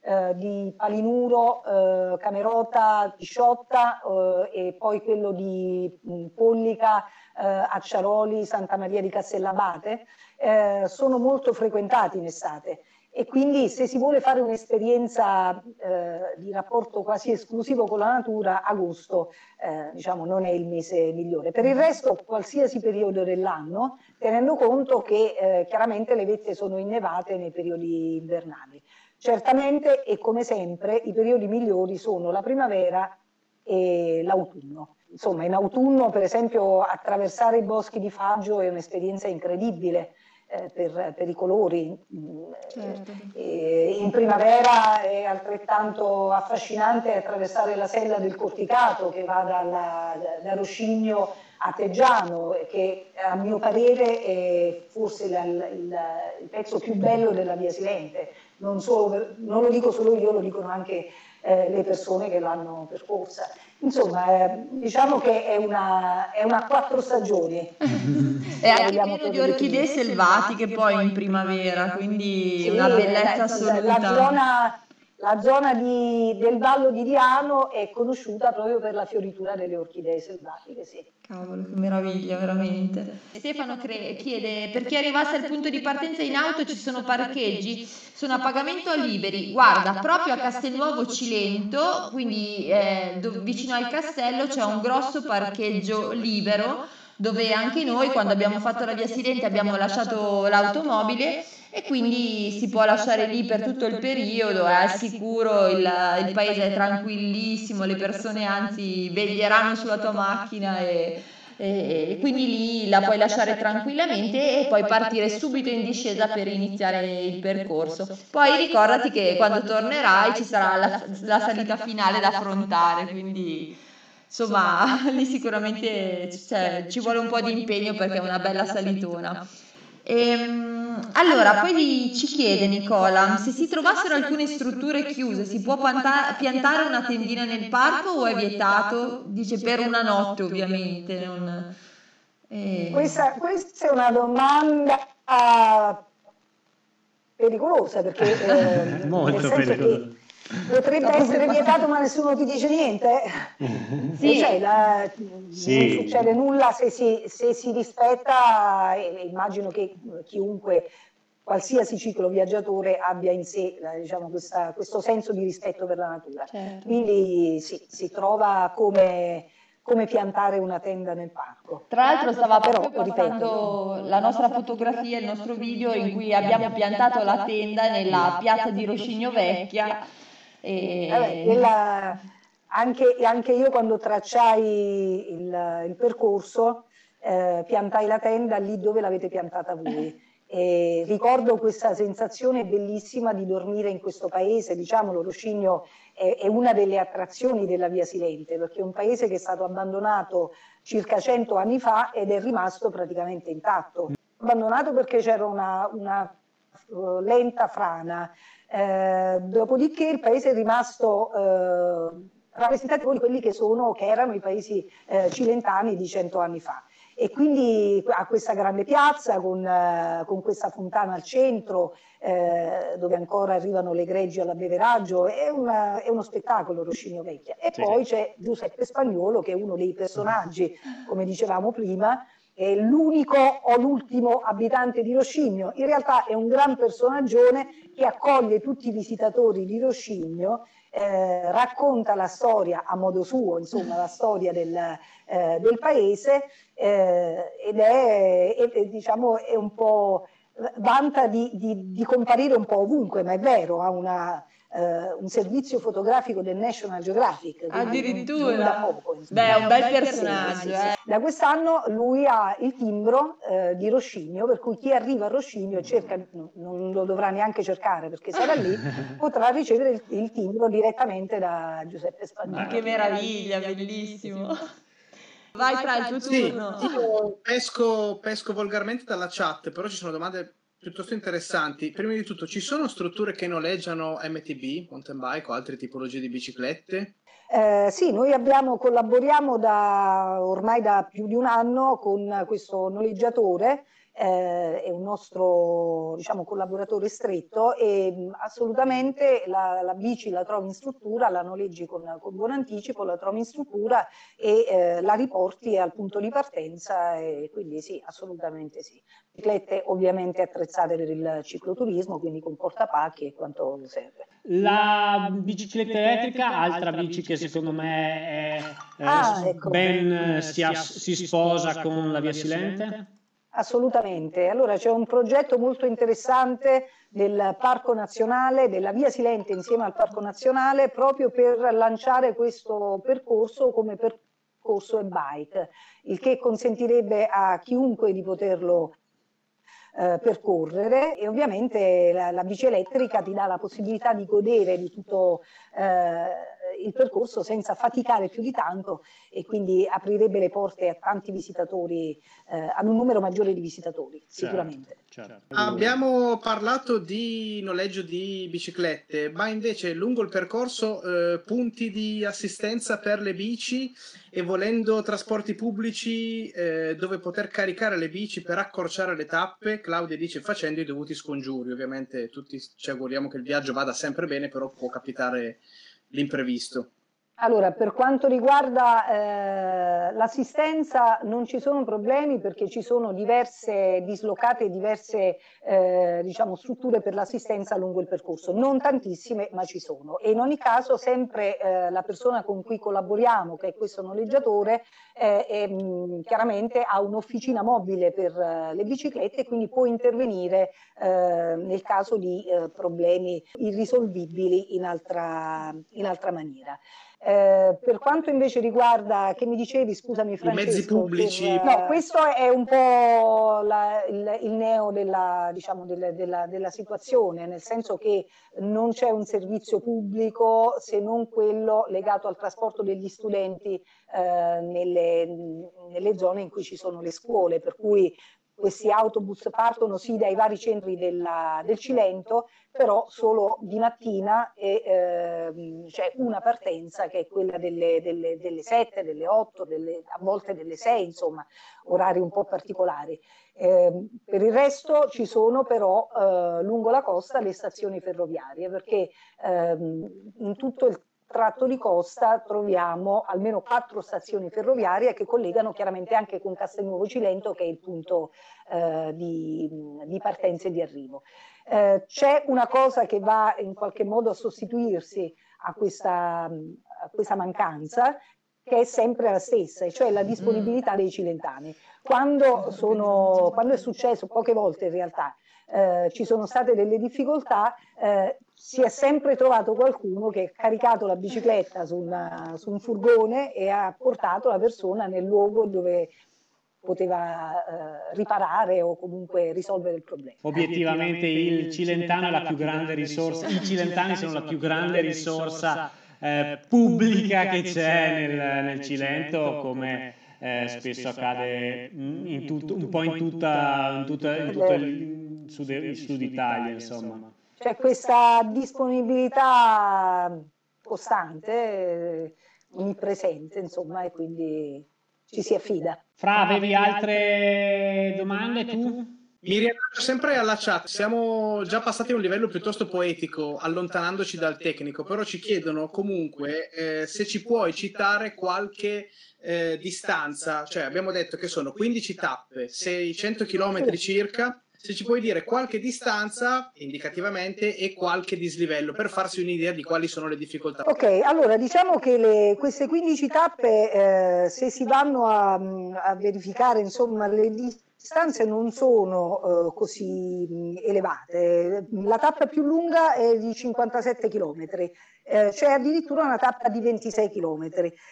eh, di Palinuro, eh, Camerota, Pisciotta eh, e poi quello di Pollica, eh, Acciaroli, Santa Maria di Castellabate, eh, sono molto frequentati in estate e quindi se si vuole fare un'esperienza eh, di rapporto quasi esclusivo con la natura, agosto eh, diciamo, non è il mese migliore. Per il resto, qualsiasi periodo dell'anno, tenendo conto che eh, chiaramente le vette sono innevate nei periodi invernali. Certamente e come sempre i periodi migliori sono la primavera e l'autunno. Insomma, in autunno, per esempio, attraversare i boschi di Faggio è un'esperienza incredibile eh, per, per, i colori. Certo. Eh, in primavera è altrettanto affascinante attraversare la sella del Corticato che va dalla, da Roscigno a Teggiano, che a mio parere è forse la, il, il, pezzo più bello della Via Silente. Non, solo, non lo dico solo io, lo dicono anche eh, le persone che l'hanno percorsa. Insomma, eh, diciamo che è una, è una quattro stagioni. è anche pieno di orchidee selvatiche poi in primavera, quindi sì, una bellezza assoluta. La zona, la zona di, del Vallo di Diano è conosciuta proprio per la fioritura delle orchidee selvatiche, sì. Cavolo, che meraviglia, veramente. Stefano chiede, per chi arrivasse al punto di partenza in auto ci sono parcheggi? Sono a pagamento liberi. Guarda, proprio a Castelnuovo Cilento, quindi eh, vicino al castello, c'è un grosso parcheggio libero dove anche noi quando abbiamo fatto la via Silente abbiamo lasciato l'automobile e quindi si può lasciare lì per tutto il periodo, è al sicuro, il, il paese è tranquillissimo, le persone anzi veglieranno sulla tua macchina e, e quindi lì la puoi lasciare tranquillamente e poi partire subito in discesa per iniziare il percorso. Poi ricordati che quando tornerai ci sarà la, la salita finale da affrontare, quindi insomma lì sicuramente cioè, ci vuole un po' di impegno perché è una bella salitona. Ehm, allora, poi ci chiede Nicola, se si trovassero alcune strutture chiuse, si può piantare una tendina nel parco o è vietato? Dice per una notte ovviamente. Non... Eh... Questa, questa, è una domanda pericolosa perché... Eh, Molto pericolosa. Potrebbe essere vietato ma nessuno ti dice niente? Sì. Cioè, la, sì. Non succede nulla se si, se si rispetta, e immagino che chiunque, qualsiasi ciclo viaggiatore abbia in sé diciamo, questa, questo senso di rispetto per la natura. Certo. Quindi sì, si trova come come piantare una tenda nel parco. Tra l'altro stava Però, proprio passando la nostra fotografia, il nostro video in cui abbiamo piantato la tenda nella piazza di Roscigno Vecchia e... Vabbè, la, anche, anche, io quando tracciai il, il percorso eh, piantai la tenda lì dove l'avete piantata voi. E ricordo questa sensazione bellissima di dormire in questo paese, diciamolo, Roscigno è, è, una delle attrazioni della Via Silente, perché è un paese che è stato abbandonato circa cento anni fa ed è rimasto praticamente intatto. Abbandonato perché c'era una, una uh, lenta frana, eh, dopodiché il paese è rimasto eh, rappresentativo di quelli che, sono, che erano i paesi eh, cilentani di cento anni fa. e quindi ha questa grande piazza con, eh, con questa fontana al centro eh, dove ancora arrivano le greggi all'abbeveraggio, è, una, è uno spettacolo Roscigno Vecchia. E sì, poi sì. c'è Giuseppe Spagnolo che è uno dei personaggi, come dicevamo prima, è l'unico o l'ultimo abitante di Roscigno. In realtà è un gran personaggio che accoglie tutti i visitatori di Roscigno eh, racconta la storia a modo suo, insomma la storia del, eh, del paese eh, ed è, è, diciamo, è un po' vanta di, di, di, comparire un po' ovunque, ma è vero, ha una, eh, un servizio fotografico del National Geographic. Addirittura? Poco, Beh, è un bel personaggio. Sì, sì, sì. Eh. Da quest'anno lui ha il timbro eh, di Roscigno, per cui chi arriva a Roscigno e cerca, non lo dovrà neanche cercare perché sarà lì, potrà ricevere il, il timbro direttamente da Giuseppe Spagnolo. Ma che meraviglia, bellissimo. Vai fra il tuo turno. Sì, io pesco, pesco volgarmente dalla chat, però ci sono domande piuttosto interessanti. Prima di tutto, ci sono strutture che noleggiano MTB, mountain bike o altre tipologie di biciclette? Eh, sì, noi abbiamo, collaboriamo da, ormai da più di un anno con questo noleggiatore eh, è un nostro diciamo, collaboratore stretto e mh, assolutamente la, la, bici la trovi in struttura, la noleggi con, con buon anticipo, la trovi in struttura e eh, la riporti al punto di partenza e quindi sì, assolutamente sì. Biciclette ovviamente attrezzate per il cicloturismo, quindi con portapacchi e quanto serve. La bicicletta elettrica, altra bici che secondo me è, ah, ecco. ben si, si sposa con la via silente? Assolutamente. Allora c'è un progetto molto interessante del Parco Nazionale, della Via Silente insieme al Parco Nazionale, proprio per lanciare questo percorso come percorso e bike, il che consentirebbe a chiunque di poterlo eh, percorrere e ovviamente la, la, bici elettrica ti dà la possibilità di godere di tutto eh, il percorso senza faticare più di tanto e quindi aprirebbe le porte a tanti visitatori, eh, ad un numero maggiore di visitatori, certo, sicuramente. Certo, certo. Abbiamo parlato di noleggio di biciclette, ma invece lungo il percorso eh, punti di assistenza per le bici e volendo trasporti pubblici eh, dove poter caricare le bici per accorciare le tappe, Claudia dice facendo i dovuti scongiuri. Ovviamente tutti ci auguriamo che il viaggio vada sempre bene, però può capitare l'imprevisto. Allora, per quanto riguarda eh, l'assistenza non ci sono problemi perché ci sono diverse dislocate, diverse eh, diciamo, strutture per l'assistenza lungo il percorso, non tantissime ma ci sono e in ogni caso sempre eh, la persona con cui collaboriamo, che è questo noleggiatore, eh, è, chiaramente ha un'officina mobile per uh, le biciclette e quindi può intervenire uh, nel caso di problemi irrisolvibili in altra, in altra maniera. Eh, per quanto invece riguarda, che mi dicevi, scusami Francesco, i mezzi pubblici. Per, no, questo è un po' la, il, il, neo della, diciamo, della, della, della, situazione, nel senso che non c'è un servizio pubblico se non quello legato al trasporto degli studenti eh, nelle, nelle zone in cui ci sono le scuole, per cui questi autobus partono sì dai vari centri della, del Cilento, però solo di mattina e eh, c'è una partenza che è quella delle, delle, delle 7, delle 8, delle, a volte delle 6, insomma, orari un po' particolari. Eh, per il resto ci sono però eh, lungo la costa le stazioni ferroviarie, perché ehm, in tutto il tratto di costa troviamo almeno quattro stazioni ferroviarie che collegano chiaramente anche con Castelnuovo Cilento che è il punto eh, di, di, partenza e di arrivo. Eh, c'è una cosa che va in qualche modo a sostituirsi a questa, a questa mancanza che è sempre la stessa, cioè la disponibilità dei cilentani. Quando, sono, quando è successo, poche volte in realtà, eh, ci sono state delle difficoltà, eh, si è sempre trovato qualcuno che ha caricato la bicicletta su, una, su, un furgone e ha portato la persona nel luogo dove poteva eh, riparare o comunque risolvere il problema. Obiettivamente il Cilentano è la più grande risorsa, i Cilentani sono la più grande risorsa eh, pubblica che c'è nel, nel Cilento come eh, spesso accade in tutto, un po' in, tutta, in, tutta, in tutto il sud, il sud Italia insomma. C'è questa disponibilità costante, onnipresente, insomma, e quindi ci si affida. Fra, avevi altre domande tu? Mi riallaccio sempre alla chat, siamo già passati a un livello piuttosto poetico, allontanandoci dal tecnico, però ci chiedono comunque eh, se ci puoi citare qualche eh, distanza, cioè abbiamo detto che sono 15 tappe, 600 km circa, se ci puoi dire qualche distanza indicativamente e qualche dislivello per farsi un'idea di quali sono le difficoltà. Ok, allora diciamo che le, queste 15 tappe, eh, se si vanno a, a verificare insomma le distanze, non sono uh, così elevate. La tappa più lunga è di 57 km, eh, c'è addirittura una tappa di 26 km.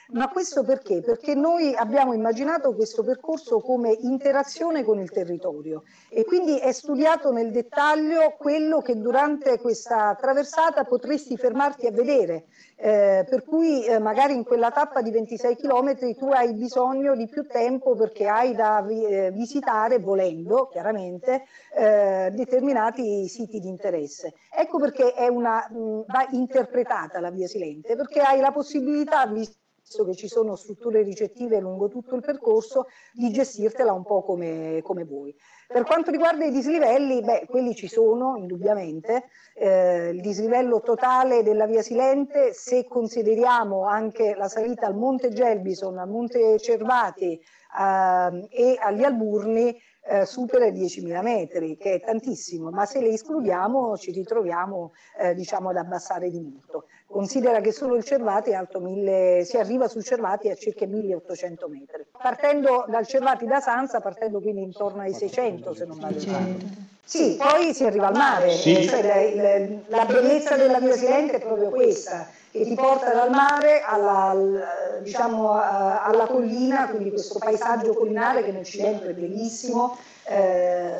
Ma questo perché? Perché noi abbiamo immaginato questo percorso come interazione con il territorio e quindi è studiato nel dettaglio quello che durante questa traversata potresti fermarti a vedere. Eh, per cui eh, magari in quella tappa di 26 km tu hai bisogno di più tempo perché hai da vi- eh, visitare, volendo chiaramente, eh, determinati siti di interesse. Ecco perché è una, mh, va interpretata la via silente, perché hai la possibilità, visto che ci sono strutture ricettive lungo tutto il percorso, di gestirtela un po' come, come vuoi. Per quanto riguarda i dislivelli, beh, quelli ci sono indubbiamente. Eh, il dislivello totale della via Silente, se consideriamo anche la salita al Monte Gelbison, al Monte Cervati eh, e agli Alburni, eh, supera i 10.000 metri, che è tantissimo, ma se le escludiamo ci ritroviamo eh, diciamo, ad abbassare di molto. Considera che solo il Cervati è alto 1000, si arriva sul Cervati a circa 1800 metri. Partendo dal Cervati da Sanza, partendo quindi intorno ai 600 se non vado errato. Sì, poi si arriva al mare, Sì. cioè, la, la- la bellezza della via Silente è proprio questa, che ti porta dal mare alla, al- diciamo, a- alla collina, quindi questo paesaggio collinare che nel Cilento è bellissimo, eh,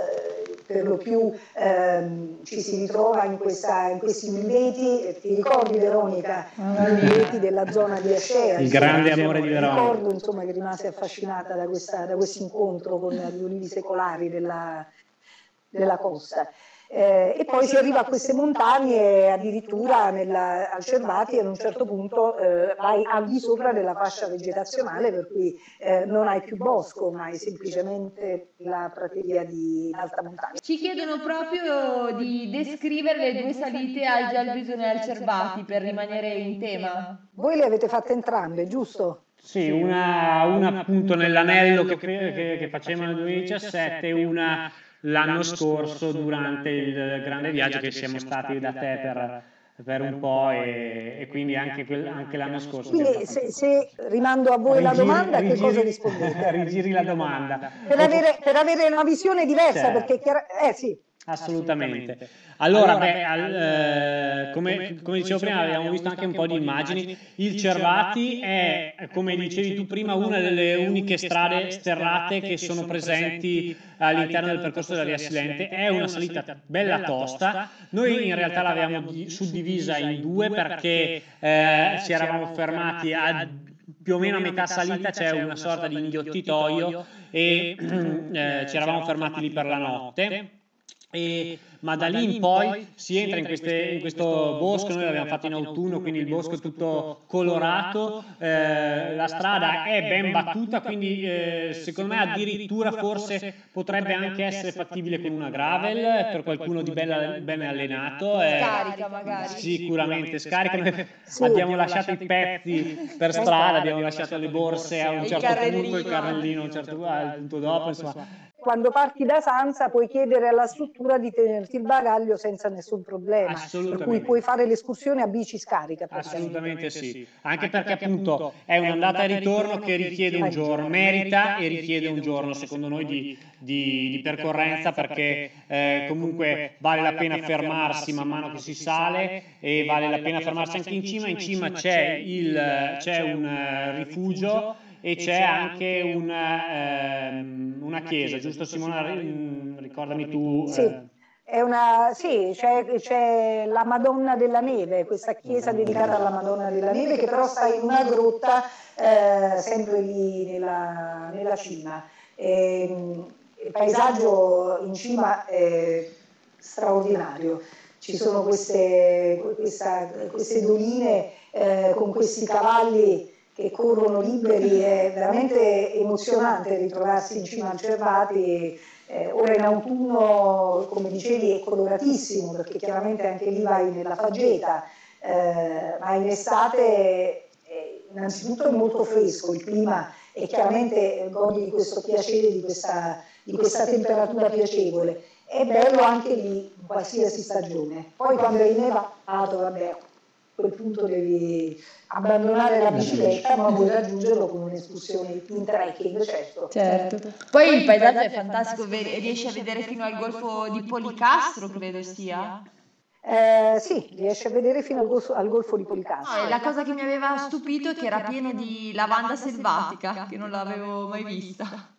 per lo più ehm, ci si ritrova in, questa- in questi uliveti, eh, ti ricordi Veronica, gli uliveti della zona di Ascea? Il grande amore di Veronica. Ricordo insomma, che rimase affascinata da questo incontro con gli ulivi secolari della, della costa. Eh, e poi si arriva a queste montagne e addirittura nella, al Cervati ad un certo punto eh, vai al di sopra della fascia vegetazionale per cui eh, non hai più bosco ma hai semplicemente la prateria di alta montagna. Ci chiedono proprio di descrivere le due salite al Gelbison e al Cervati per rimanere in tema. Voi le avete fatte entrambe, giusto? Sì, una, una appunto nell'anello che, che, che facevano nel 2017 e una l'anno scorso durante il grande viaggio che siamo stati da te per, per un po' e, e quindi anche, quel- anche l'anno scorso. Quindi se, se rimando a voi la Rigiri- domanda, che cosa rigiri- rispondete? rigiri la domanda. Per avere, per avere una visione diversa, Certo. perché chiara- eh sì, Assolutamente. Allora, beh, al- eh, come, come dicevo prima, abbiamo visto anche un po' di immagini. Il Cervati è, come dicevi tu prima, una delle uniche strade sterrate che sono presenti all'interno del percorso della Via Silente. È una salita bella tosta. Noi in realtà l'avevamo di- suddivisa in due perché eh, ci eravamo fermati a più o meno a metà salita c'è una sorta di inghiottitoio e eh, ci eravamo fermati lì per la notte. E- ma da lì in poi si entra in, queste- in questo bosco, noi l'abbiamo fatto in autunno, quindi il bosco è tutto colorato, eh, la strada è ben battuta, quindi eh, secondo me addirittura forse potrebbe anche essere fattibile con una gravel per qualcuno di bella- ben allenato. eh, Scarica magari. Sicuramente scarica, noi Sì. abbiamo lasciato i pezzi per strada, abbiamo lasciato le borse a un certo punto, il carrellino. carrellino a un certo punto dopo, insomma. Quando parti da Sanza puoi chiedere alla struttura di tenerti il bagaglio senza nessun problema, per cui puoi fare l'escursione a bici scarica. Assolutamente sì, anche perché appunto è un'andata e ritorno che richiede un giorno, merita e richiede un giorno secondo noi di, di- di percorrenza perché eh, comunque vale la pena fermarsi man mano che si sale e vale la pena fermarsi anche in cima, in cima. c'è, il, c'è un eh, rifugio e c'è anche una, ehm, una chiesa, giusto Simona? Ri- Ricordami tu. Sì. eh, È una, sì, c'è, c'è la Madonna della Neve, questa chiesa dedicata alla Madonna della Neve che però sta in una grotta eh, sempre lì nella, nella cima. E, il paesaggio in cima è straordinario. Ci sono queste, questa- queste doline eh, con questi cavalli che corrono liberi, è veramente emozionante ritrovarsi in cima al Cervati. Eh, ora in autunno, come dicevi, è coloratissimo perché chiaramente anche lì vai nella faggeta, eh, ma in estate eh, innanzitutto è molto fresco il clima e chiaramente godi di questo piacere, di questa, di questa temperatura piacevole. È bello anche lì in qualsiasi stagione. Poi quando è innevato, vabbè, quel punto devi abbandonare la bicicletta, ma vuoi raggiungerlo con un'escursione in trekking, certo. certo. Poi il paesaggio è fantastico, riesci a vedere fino al golfo di Policastro, credo sia. Eh, sì, riesce a vedere fino al golfo, al golfo di Policastro. No, la cosa che mi aveva stupito è che era pieno di lavanda selvatica, che non l'avevo mai vista.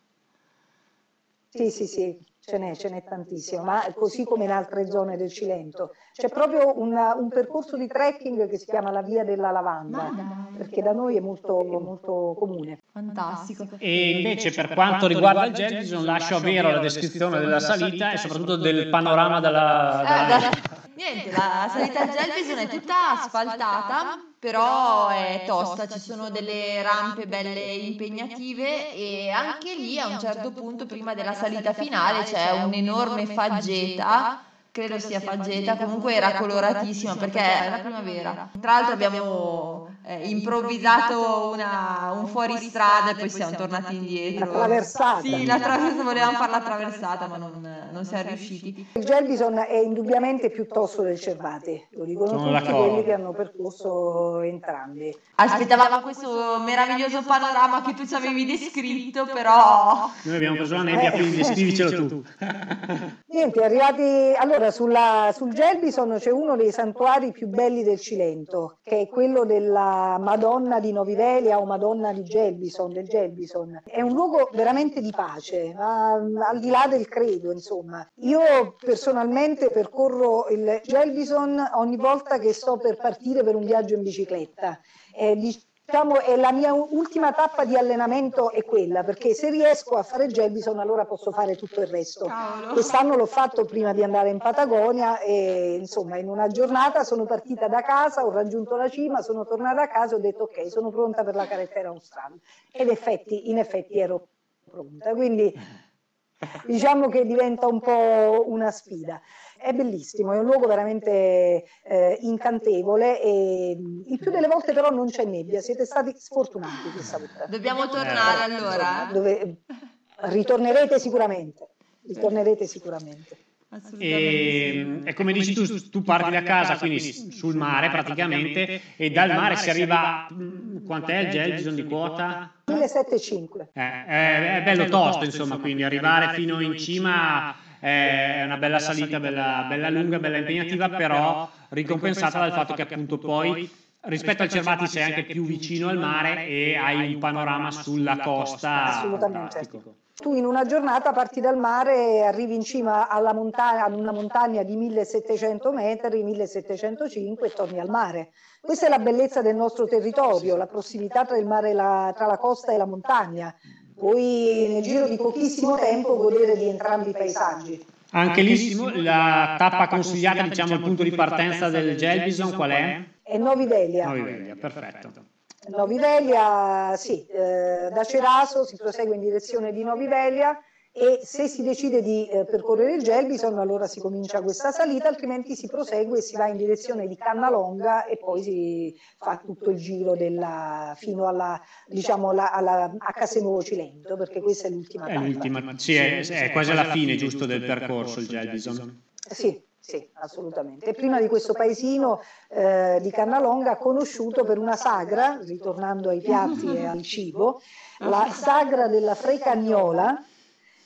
Sì, sì, sì, ce n'è, ce n'è tantissimo, ma così come in altre zone del Cilento. C'è proprio una, un percorso di trekking che si chiama la Via della Lavanda, perché da noi è molto, molto comune. Fantastico. E invece per quanto riguarda il Gelbison lascio a Vero la descrizione della salita e soprattutto del panorama della... della... Niente, la salita al Gelbison è tutta asfaltata, però è tosta, ci sono delle rampe belle impegnative e anche lì a un certo punto prima della salita finale c'è un'enorme faggeta credo sia Faggeta, comunque era coloratissima perché era primavera. Tra l'altro abbiamo eh, improvvisato una, un fuoristrada e poi siamo tornati indietro. La traversata. Sì, la traversata, volevamo fare la traversata ma non, non siamo riusciti. Il Gelbison è indubbiamente più tosto del Cervati, lo dicono Sono tutti d'accordo. quelli che hanno percorso entrambi. Aspettavamo questo meraviglioso panorama che tu ci avevi descritto, però... Noi abbiamo preso la nebbia, quindi descrivicelo tu. Niente, arrivati... Allora, allora, sulla, sul Gelbison c'è uno dei santuari più belli del Cilento, che è quello della Madonna di Novivelia o Madonna di Gelbison, del Gelbison. È un luogo veramente di pace, al di là del credo, insomma. Io personalmente percorro il Gelbison ogni volta che sto per partire per un viaggio in bicicletta. Eh, diciamo, è la mia ultima tappa di allenamento è quella, perché se riesco a fare Gelbison allora posso fare tutto il resto. Cavolo. Quest'anno l'ho fatto prima di andare in Patagonia e insomma in una giornata sono partita da casa, ho raggiunto la cima, sono tornata a casa e ho detto ok, sono pronta per la carretera australe. Ed effetti, in effetti ero pronta, quindi diciamo che diventa un po' una sfida è bellissimo, è un luogo veramente eh, incantevole e il più delle volte però non c'è nebbia, siete stati sfortunati questa volta. Dobbiamo tornare eh, allora. Dove, ritornerete sicuramente, ritornerete sicuramente. E, e, come dici tu, tu parti da casa, quindi sul mare praticamente, e dal mare si arriva, quant'è il Gelbison di quota? 1705. Eh, è, è bello tosto, insomma, quindi arrivare fino in cima è una bella salita, bella, bella lunga, bella impegnativa, però ricompensata dal fatto che appunto poi rispetto al Cervati sei anche più vicino al mare e hai un panorama sulla costa fantastico. Tu in una giornata parti dal mare e arrivi in cima alla montagna, ad una montagna di 1700 metri, 1705 e torni al mare. Questa è la bellezza del nostro territorio, la prossimità tra, mare, la, tra la costa e la montagna. Puoi nel giro di pochissimo tempo godere di entrambi i paesaggi. Anche lì la tappa consigliata, diciamo il punto di partenza del Gelbison qual è? È Novi Velia. Novi Velia, perfetto. Novi Velia, sì, eh, da Ceraso si prosegue in direzione di Novi Velia e se si decide di eh, percorrere il Gelbison allora si comincia questa salita, altrimenti si prosegue e si va in direzione di Cannalonga e poi si fa tutto il giro della, fino alla, diciamo, alla, alla, a Casenuovo Cilento, perché questa è l'ultima tappa. È l'ultima, sì, è, è quasi alla fine giusto del percorso il Gelbison. Sì, sì, assolutamente. E prima di questo paesino eh, di Cannalonga, conosciuto per una sagra, ritornando ai piatti e al cibo, la sagra della Frecagnola,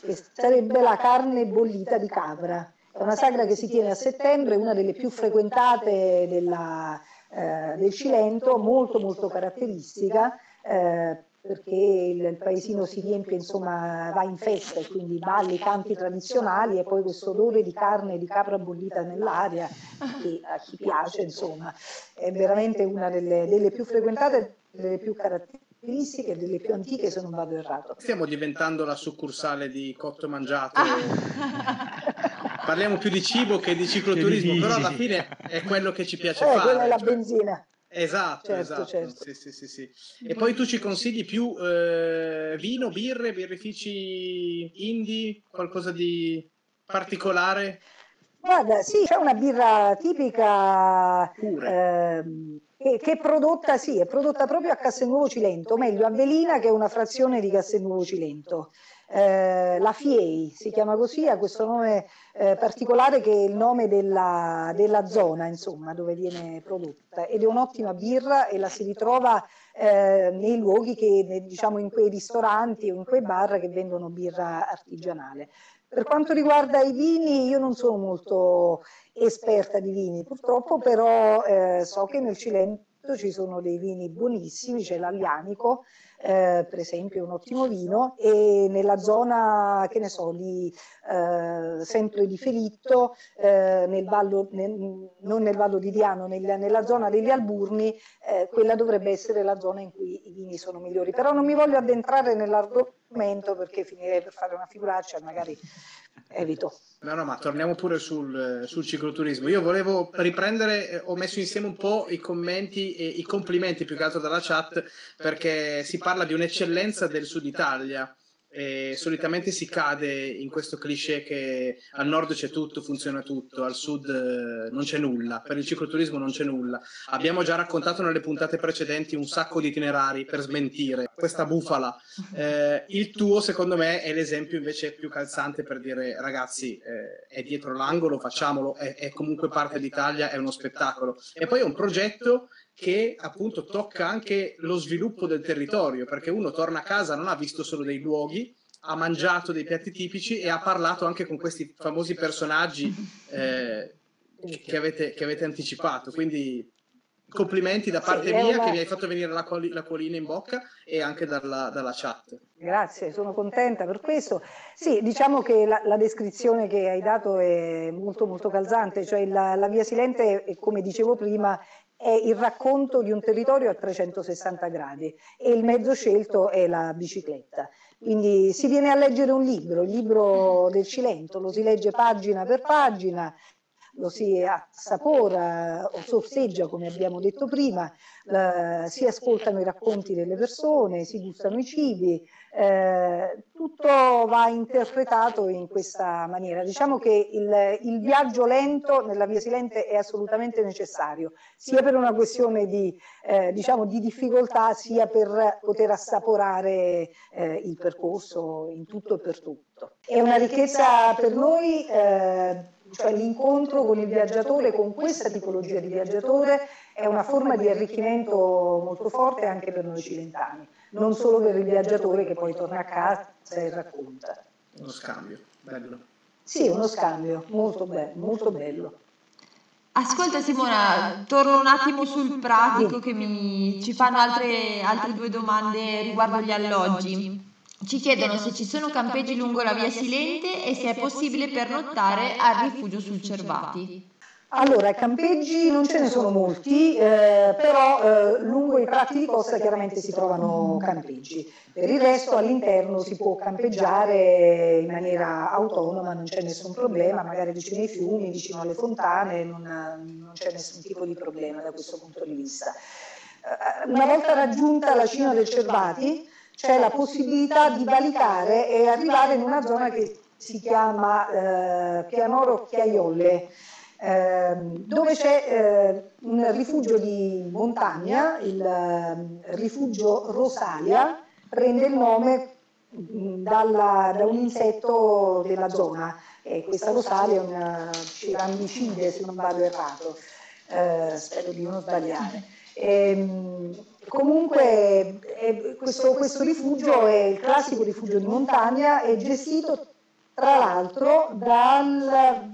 che sarebbe la carne bollita di capra. È una sagra che si tiene a settembre, una delle più frequentate della, eh, del Cilento, molto molto caratteristica. Eh, perché il, il, paesino si riempie, insomma, va in festa e quindi balli, canti tradizionali e poi questo odore di carne di capra bollita nell'aria, che a chi piace, insomma, è veramente una delle, delle più frequentate, delle più caratteristiche, delle più antiche se non vado errato. Stiamo diventando la succursale di Cotto Mangiato. Ah. Parliamo più di cibo che di cicloturismo, però alla fine è quello che ci piace eh, fare. Quella è la cioè. benzina. Esatto, certo, esatto. Certo. Sì, sì, sì, sì, E poi tu ci consigli più eh, vino, birre, birrifici indie, qualcosa di particolare? Guarda, sì, c'è una birra tipica eh, che, che, è prodotta, sì, è prodotta proprio a Castelnuovo Cilento, o meglio a Velina che è una frazione di Castelnuovo Cilento. Eh, la FIEI si chiama così, ha questo nome eh, particolare che è il nome della, della, zona insomma, dove viene prodotta ed è un'ottima birra e la si ritrova eh, nei luoghi che diciamo in quei ristoranti o in quei bar che vendono birra artigianale. Per quanto riguarda i vini, io non sono molto esperta di vini, purtroppo, però eh, so che nel Cilento ci sono dei vini buonissimi, c'è l'Aglianico, eh, per esempio un ottimo vino e nella zona che ne so lì eh, sempre di Felitto eh, nel vallo, nel, non nel Vallo di Diano nel, nella zona degli Alburni eh, quella dovrebbe essere la zona in cui i vini sono migliori. Però non mi voglio addentrare nell'argomento perché finirei per fare una figuraccia magari evito. No, no, ma torniamo pure sul, sul cicloturismo. Io volevo riprendere, eh, ho messo insieme un po' i commenti e i complimenti più che altro dalla chat, perché si parla di un'eccellenza del sud Italia e solitamente si cade in questo cliché che al nord c'è tutto, funziona tutto, al sud eh, non c'è nulla, per il cicloturismo non c'è nulla. Abbiamo già raccontato nelle puntate precedenti un sacco di itinerari per smentire questa bufala. Eh, il tuo, secondo me, è l'esempio invece più calzante per dire ragazzi, eh, è dietro l'angolo, facciamolo, è, è comunque parte d'Italia, è uno spettacolo. E poi è un progetto che appunto tocca anche lo sviluppo del territorio, perché uno torna a casa, non ha visto solo dei luoghi, ha mangiato dei piatti tipici e ha parlato anche con questi famosi personaggi eh, che, avete, che, avete, anticipato. Quindi complimenti da parte mia che mi hai fatto venire la, col- la colina in bocca e anche dalla, dalla, chat. Grazie, sono contenta per questo. Sì, diciamo che la, la descrizione che hai dato è molto molto calzante, cioè la, la Via Silente, come dicevo prima, è il racconto di un territorio a 360 gradi e il mezzo scelto è la bicicletta. Quindi si viene a leggere un libro, il libro del Cilento, lo si legge pagina per pagina, lo si assapora o sorseggia, come abbiamo detto prima, la, si ascoltano i racconti delle persone, si gustano i cibi, eh, tutto va interpretato in questa maniera. Diciamo che il, il, viaggio lento nella via silente è assolutamente necessario, sia per una questione di, eh, diciamo, di difficoltà, sia per poter assaporare eh, il percorso in tutto e per tutto. È una ricchezza per noi eh, cioè l'incontro con il viaggiatore, con questa tipologia di viaggiatore, è una forma di arricchimento molto forte anche per noi cilentani, non solo per il viaggiatore che poi torna a casa e racconta. Uno scambio, bello. Sì, uno scambio, molto bello, molto bello. Ascolta Simona, torno un attimo sul pratico che mi, ci fanno altre, altre due domande riguardo gli alloggi. Ci chiedono se ci sono campeggi lungo la via Silente e se è possibile pernottare al rifugio sul Cervati. Allora, campeggi non ce ne sono molti, eh, però eh, lungo i tratti di costa chiaramente si trovano campeggi. Per il resto all'interno si può campeggiare in maniera autonoma, non c'è nessun problema, magari vicino ai fiumi, vicino alle fontane, non, non c'è nessun tipo di problema da questo punto di vista. Eh, una volta raggiunta la cima del Cervati, c'è la possibilità di valicare e arrivare in una zona che si chiama eh, Pianoro Chiaiolle, dove c'è eh, un rifugio di montagna, il eh, rifugio Rosalia, prende il nome dalla, da un insetto della zona. E questa Rosalia è una cirambicide, se non vado errato, eh, spero di non sbagliare. E, ehm, comunque è, questo, questo rifugio è il classico rifugio di montagna, è gestito tra l'altro dal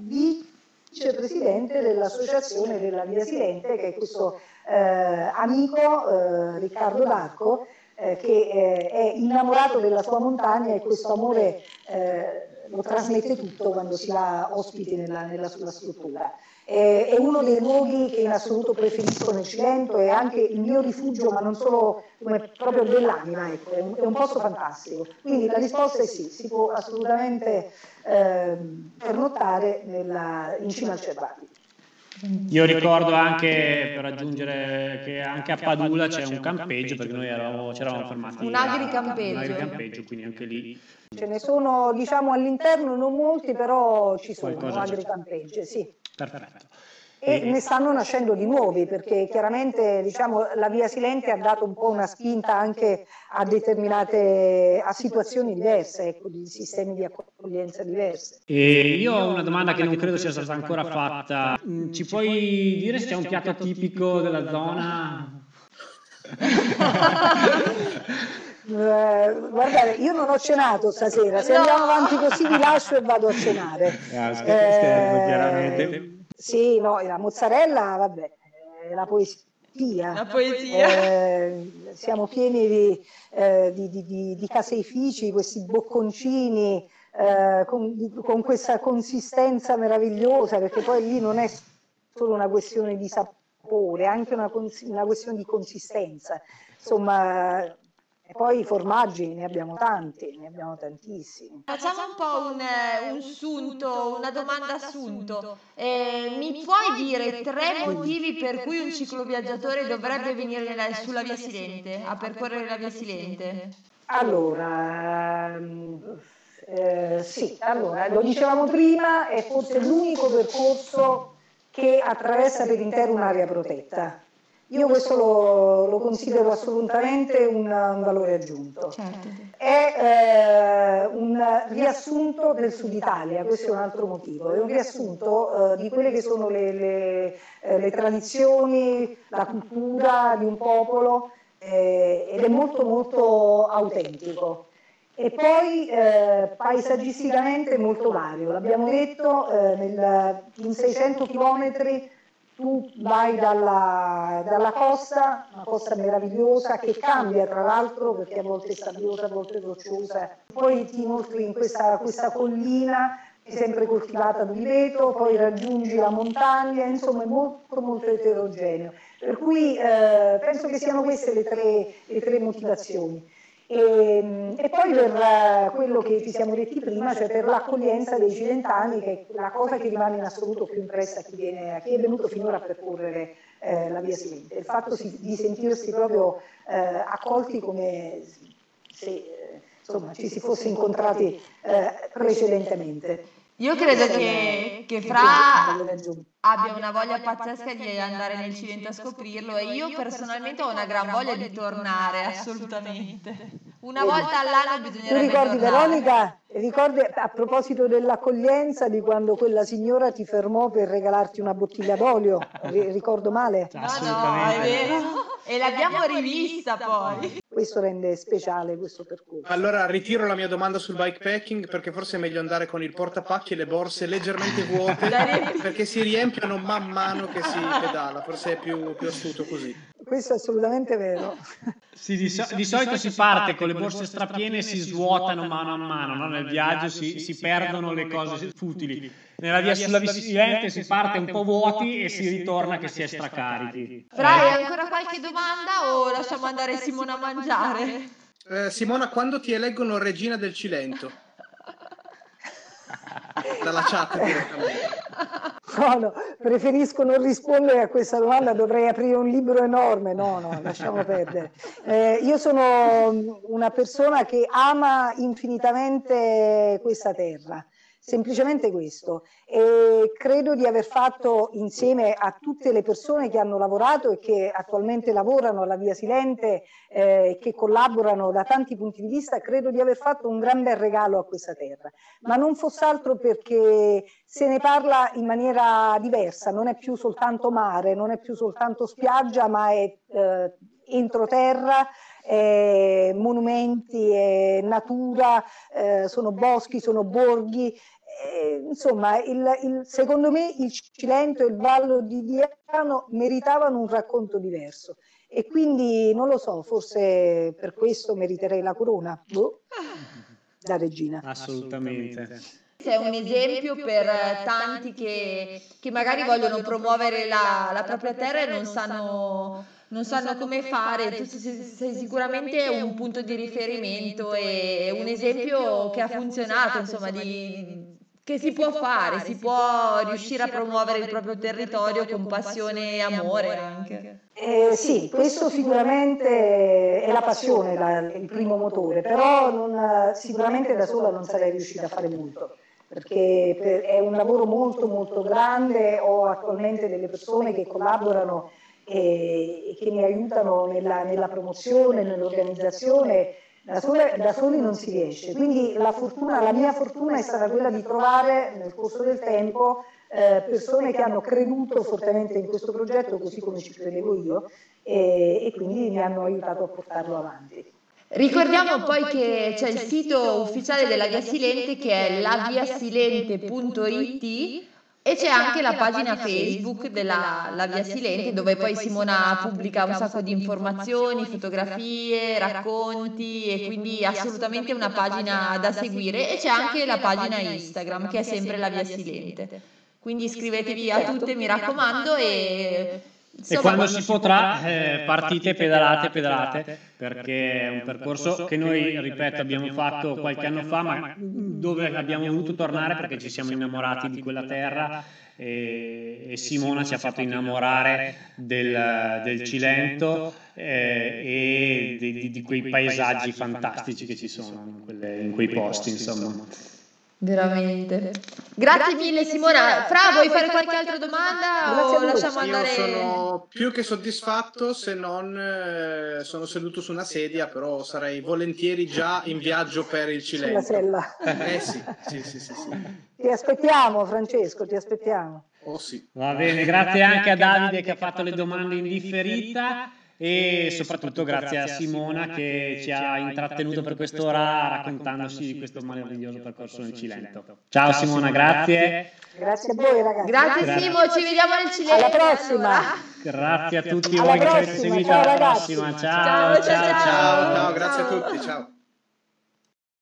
vicepresidente dell'associazione della Via Silente, che è questo eh, amico eh, Riccardo D'Arco, eh, che eh, è innamorato della sua montagna e questo amore eh, lo trasmette tutto quando si va ospiti nella, nella sua struttura. Eh, è uno dei luoghi che in assoluto preferisco nel Cilento, è anche il mio rifugio, ma non solo come proprio dell'anima, ecco, è, un, è, un, posto fantastico. Quindi la risposta è sì, si può assolutamente eh, pernottare nella, in cima al Cervati. Io ricordo anche per aggiungere che anche a Padula c'è un campeggio perché noi eravamo, ci eravamo fermati. Un agricampeggio. Un agricampeggio, quindi anche lì. Ce ne sono diciamo all'interno non molti, però ci sono agricampeggi, sì. Perfetto. E ne stanno nascendo di nuovi perché chiaramente diciamo, la Via Silente ha dato un po' una spinta anche a determinate a situazioni diverse, ecco, di sistemi di accoglienza diverse. E io ho una domanda che non credo sia stata ancora fatta. Mm, Ci puoi dire se c'è un piatto tipico della zona? Eh, guardate, io non ho cenato stasera, se No! andiamo avanti così vi lascio e vado a cenare. Ah, scherzo, scherzo, Eh, chiaramente. Sì, no, la mozzarella, vabbè, è la poesia. La poesia. Eh, siamo pieni di, eh, di, di, di- di caseifici, questi bocconcini eh, con, di- con questa consistenza meravigliosa, perché poi lì non è solo una questione di sapore, è anche una, cons- una questione di consistenza. Insomma, e poi i formaggi ne abbiamo tanti, ne abbiamo tantissimi. Facciamo un po' un, eh, un sunto, una domanda assunto. Eh, mi puoi dire tre motivi per cui un cicloviaggiatore dovrebbe venire sulla via Silente, a percorrere la via Silente? Allora, eh, sì, allora, lo dicevamo prima, è forse l'unico percorso che attraversa per intero un'area protetta. Io questo lo, lo considero assolutamente un, un valore aggiunto. Certo. È eh, un riassunto del Sud Italia, questo è un altro motivo, è un riassunto eh, di quelle che sono le, le, eh, le tradizioni, la cultura di un popolo eh, ed è molto molto autentico. E poi eh, paesaggisticamente molto vario, l'abbiamo detto, eh, nel- in 600 chilometri tu vai dalla, dalla costa, una costa meravigliosa che cambia tra l'altro perché a volte è sabbiosa, a volte è rocciosa, poi ti inoltri in questa, questa collina sempre coltivata ad oliveto, poi raggiungi la montagna, insomma è molto molto eterogeneo. Per cui eh, penso che siano queste le tre, le tre motivazioni. E, e poi per eh, quello che ci siamo detti prima, cioè per l'accoglienza dei cilentani, che è la cosa che rimane in assoluto più impressa a chi, viene, a chi è venuto finora a percorrere eh, la via Silente, il fatto si- di sentirsi proprio eh, accolti come se eh, insomma, ci si fosse incontrati eh, precedentemente. Io credo che, che Fra abbia una voglia pazzesca di andare nel Cilento a scoprirlo e io personalmente ho una gran voglia di tornare, assolutamente. Una volta all'anno Tu bisognerebbe ricordi tornare. Veronica, ricordi a proposito dell'accoglienza di quando quella signora ti fermò per regalarti una bottiglia d'olio? Ri- ricordo male? No, no, è Assolutamente. vero. E l'abbiamo rivista poi. Questo rende speciale questo percorso. Allora ritiro la mia domanda sul bikepacking perché forse è meglio andare con il portapacchi e le borse leggermente vuote perché si riempiono man mano che si pedala, forse è più, più astuto così. Questo è assolutamente vero. Sì, di, so- di solito si parte con le borse strapiene e si svuotano mano a mano, no? nel viaggio si, si perdono le cose futili. Nella via sulla Silente si parte un po' vuoti e si ritorna che si è stracarichi. Fra, hai ancora qualche domanda o lasciamo andare Simona a mangiare? Eh, Simona, quando ti eleggono regina del Cilento? Dalla chat direttamente. No, no, preferisco non rispondere a questa domanda, dovrei aprire un libro enorme. No, no, lasciamo perdere. Eh, io sono una persona che ama infinitamente questa terra. Semplicemente questo. E credo di aver fatto insieme a tutte le persone che hanno lavorato e che attualmente lavorano alla Via Silente eh, che collaborano da tanti punti di vista, credo di aver fatto un gran bel regalo a questa terra. Ma non fosse altro perché se ne parla in maniera diversa, non è più soltanto mare, non è più soltanto spiaggia, ma è eh, entroterra, è monumenti, è natura, eh, sono boschi, sono borghi. Eh, insomma, il, il- secondo me il Cilento e il Vallo di Diano meritavano un racconto diverso e quindi non lo so, forse per questo meriterei la corona boh, da regina. Assolutamente. È un esempio per tanti che, che magari vogliono promuovere la, la propria terra e non sanno, non sanno come fare. Tu sei, sei sicuramente un punto di riferimento e un esempio che ha funzionato, insomma, di, che si può fare, si può riuscire a promuovere il proprio territorio con passione e amore anche. Eh, sì, questo sicuramente è la passione la, il primo motore, però non, sicuramente da sola non sarei riuscita a fare molto, perché per, è un lavoro molto molto grande, ho attualmente delle persone che collaborano e, e che mi aiutano nella, nella promozione, nell'organizzazione da, sole, da, soli non si riesce. Quindi la, fortuna, la, mia fortuna è stata quella di trovare nel corso del tempo eh, persone che hanno creduto fortemente in questo progetto, così come ci credevo io, e, e quindi mi hanno aiutato a portarlo avanti. Ricordiamo poi che c'è il sito ufficiale della Via Silente che è laviasilente.it e c'è anche la pagina Facebook della la Via Silente dove poi Simona pubblica un sacco di informazioni, fotografie, racconti e quindi assolutamente una pagina da seguire. e c'è anche la pagina Instagram che è sempre la Via Silente. Quindi iscrivetevi a tutte, mi raccomando e Insomma, e quando si potrà eh, partite pedalate pedalate perché è un percorso che noi ripeto abbiamo fatto qualche anno fa ma dove abbiamo voluto tornare perché ci siamo innamorati di quella terra e, e Simona ci ha fatto innamorare del, del Cilento eh, e di, di, quei paesaggi fantastici che ci sono in, quelle, in quei posti insomma Veramente. Grazie mille Simona. Fra, vuoi fare qualche altra domanda o lasciamo andare? Io sono più che soddisfatto se non eh, sono seduto su una sedia, però sarei volentieri già in viaggio per il Cilento. Sulla sella. Eh sì, sì, sì, sì, sì. Ti aspettiamo Francesco, ti aspettiamo. Oh sì. Va bene, grazie anche a Davide che ha fatto le domande in differita e soprattutto grazie a Simona che ci ha intrattenuto per quest'ora raccontandoci di questo meraviglioso percorso nel Cilento. Ciao Simona, grazie. Grazie a voi ragazzi. Grazie, grazie. Simo, ci vediamo nel Cilento. Alla prossima. Grazie a tutti alla voi prossima, che ci avete seguito. Alla prossima. Ciao, ciao, ciao. ciao, ciao. ciao grazie a tutti. Ciao.